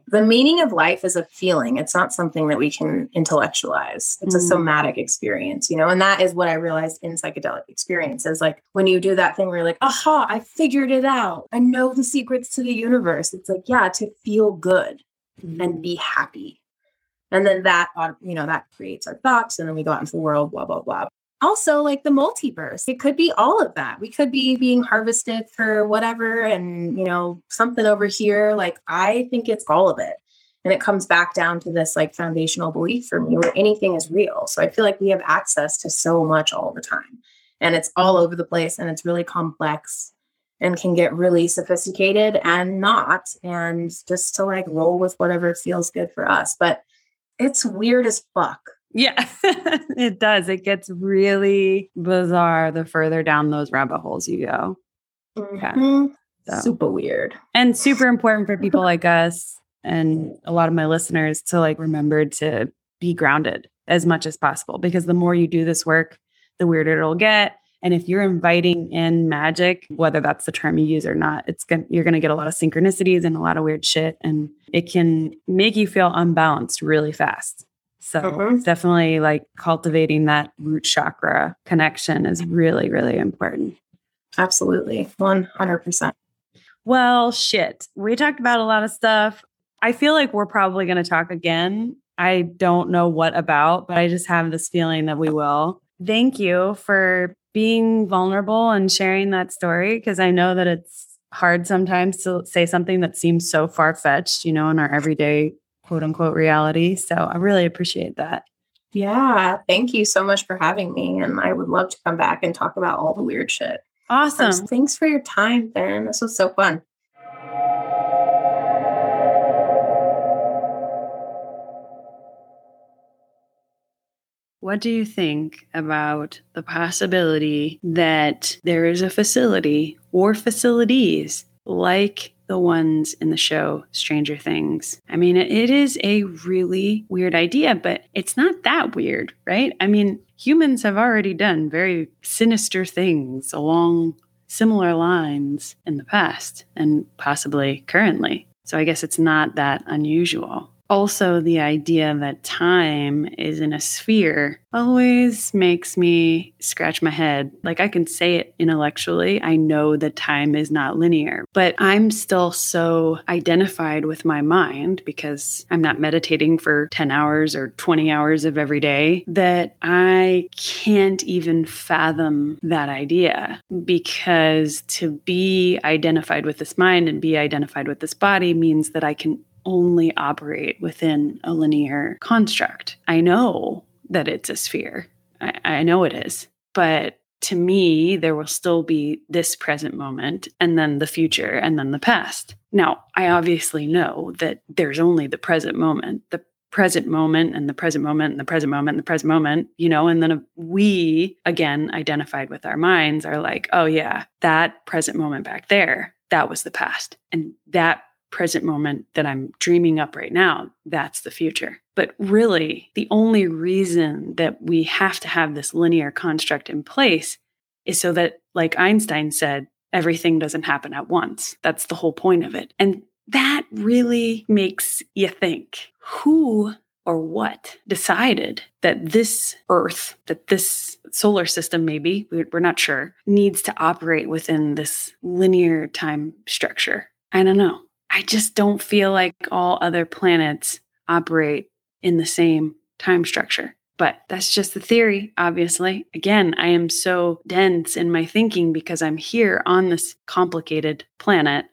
the meaning of life is a feeling. It's not something that we can intellectualize. It's mm. a somatic experience, you know, and that is what I realized in psychedelic experiences. Like when you do that thing where you're like, aha, I figured it out. I know the secrets to the universe. It's like, yeah, to feel good mm. and be happy. And then that, you know, that creates our thoughts. And then we go out into the world, blah, blah, blah. Also like the multiverse. It could be all of that. We could be being harvested for whatever and, you know, something over here. Like, I think it's all of it. And it comes back down to this like foundational belief for me where anything is real. So I feel like we have access to so much all the time. And it's all over the place and it's really complex and can get really sophisticated and not. And just to like roll with whatever feels good for us. But it's weird as fuck yeah, it does. It gets really bizarre the further down those rabbit holes you go. Mm-hmm. So. Super weird. And super important for people like us and a lot of my listeners to like remember to be grounded as much as possible because the more you do this work, the weirder it'll get. And if you're inviting in magic, whether that's the term you use or not, it's going you're going to get a lot of synchronicities and a lot of weird shit and it can make you feel unbalanced really fast. So mm-hmm. definitely like cultivating that root chakra connection is really, really important. Absolutely. 100%. Well, shit. We talked about a lot of stuff. I feel like we're probably going to talk again. I don't know what about, but I just have this feeling that we will. Thank you for being vulnerable and sharing that story because I know that it's hard sometimes to say something that seems so far fetched, you know, in our everyday quote unquote reality. So I really appreciate that. Yeah. Thank you so much for having me. And I would love to come back and talk about all the weird shit. Awesome. First, thanks for your time, Ben. This was so fun. What do you think about the possibility that there is a facility or facilities like the ones in the show Stranger Things. I mean, it is a really weird idea, but it's not that weird, right? I mean, humans have already done very sinister things along similar lines in the past and possibly currently. So I guess it's not that unusual also the idea that time is in a sphere always makes me scratch my head. Like I can say it intellectually, I know that time is not linear, but I'm still so identified with my mind because I'm not meditating for 10 hours or 20 hours of every day that I can't even fathom that idea because to be identified with this mind and be identified with this body means that I can only operate within a linear construct. I know that it's a sphere, I, I know it is, but to me, there will still be this present moment and then the future and then the past. Now, I obviously know that there's only the present moment, the present moment and the present moment and the present moment and the present moment, you know, and then we, again, identified with our minds, are like, oh, yeah, that present moment back there, that was the past. And that present moment that I'm dreaming up right now, that's the future. But really, the only reason that we have to have this linear construct in place is so that, like Einstein said, everything doesn't happen at once. That's the whole point of it. And that really makes you think who or what decided that this Earth, that this solar system, maybe, we're not sure, needs to operate within this linear time structure? I don't know. I just don't feel like all other planets operate in the same time structure. But that's just the theory, obviously. Again, I am so dense in my thinking because I'm here on this complicated planet.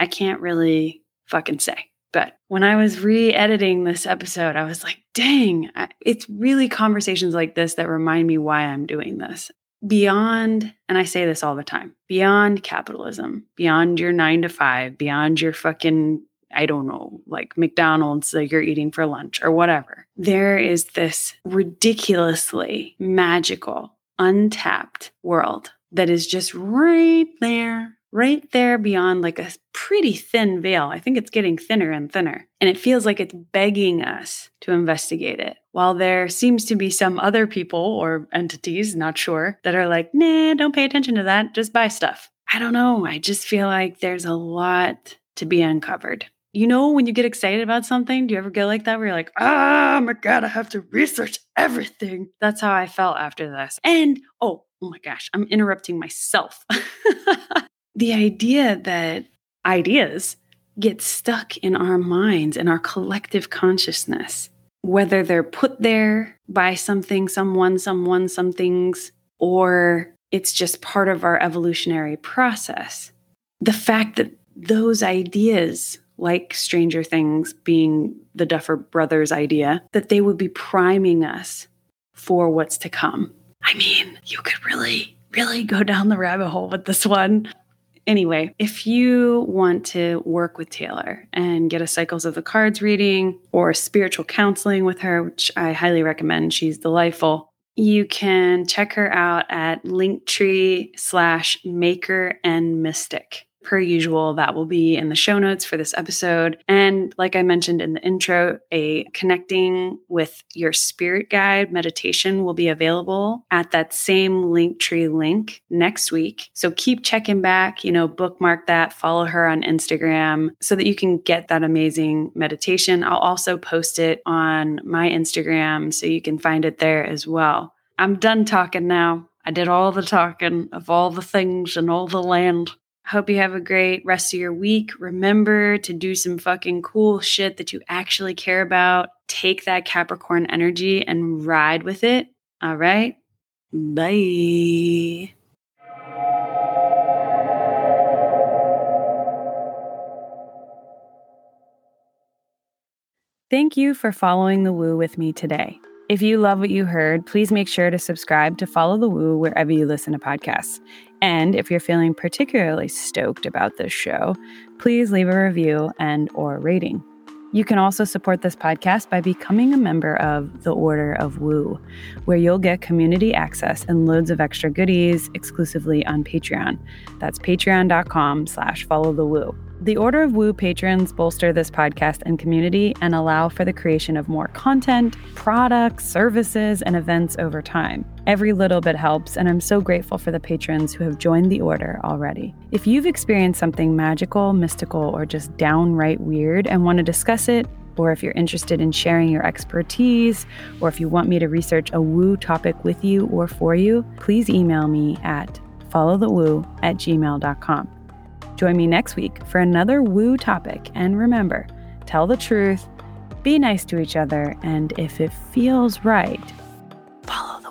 I can't really fucking say. But when I was re editing this episode, I was like, dang, it's really conversations like this that remind me why I'm doing this beyond, and I say this all the time, beyond capitalism, beyond your nine to five, beyond your fucking, I don't know, like McDonald's that you're eating for lunch or whatever, there is this ridiculously magical, untapped world that is just right there right there beyond like a pretty thin veil. I think it's getting thinner and thinner. And it feels like it's begging us to investigate it. While there seems to be some other people or entities, not sure, that are like, nah, don't pay attention to that. Just buy stuff. I don't know. I just feel like there's a lot to be uncovered. You know, when you get excited about something, do you ever get like that where you're like, oh my God, I have to research everything? That's how I felt after this. And oh, oh my gosh, I'm interrupting myself. the idea that ideas get stuck in our minds and our collective consciousness whether they're put there by something, someone, someone, somethings, or it's just part of our evolutionary process. The fact that those ideas, like Stranger Things being the Duffer Brothers idea, that they would be priming us for what's to come. I mean, you could really, really go down the rabbit hole with this one. Anyway, if you want to work with Taylor and get a Cycles of the Cards reading or spiritual counseling with her, which I highly recommend, she's delightful, you can check her out at linktree slash maker and mystic per usual, that will be in the show notes for this episode. And like I mentioned in the intro, a connecting with your spirit guide meditation will be available at that same Linktree link next week. So keep checking back, you know, bookmark that, follow her on Instagram so that you can get that amazing meditation. I'll also post it on my Instagram so you can find it there as well. I'm done talking now. I did all the talking of all the things and all the land. Hope you have a great rest of your week. Remember to do some fucking cool shit that you actually care about. Take that Capricorn energy and ride with it. All right. Bye. Thank you for following the woo with me today. If you love what you heard, please make sure to subscribe to Follow the Woo wherever you listen to podcasts. And if you're feeling particularly stoked about this show, please leave a review and or rating. You can also support this podcast by becoming a member of the Order of Woo, where you'll get community access and loads of extra goodies exclusively on Patreon. That's patreon.com slash follow the woo. The Order of Woo patrons bolster this podcast and community and allow for the creation of more content, products, services, and events over time. Every little bit helps, and I'm so grateful for the patrons who have joined the Order already. If you've experienced something magical, mystical, or just downright weird and want to discuss it, or if you're interested in sharing your expertise, or if you want me to research a woo topic with you or for you, please email me at followthewoo at gmail.com. Join me next week for another woo topic. And remember, tell the truth, be nice to each other, and if it feels right, follow the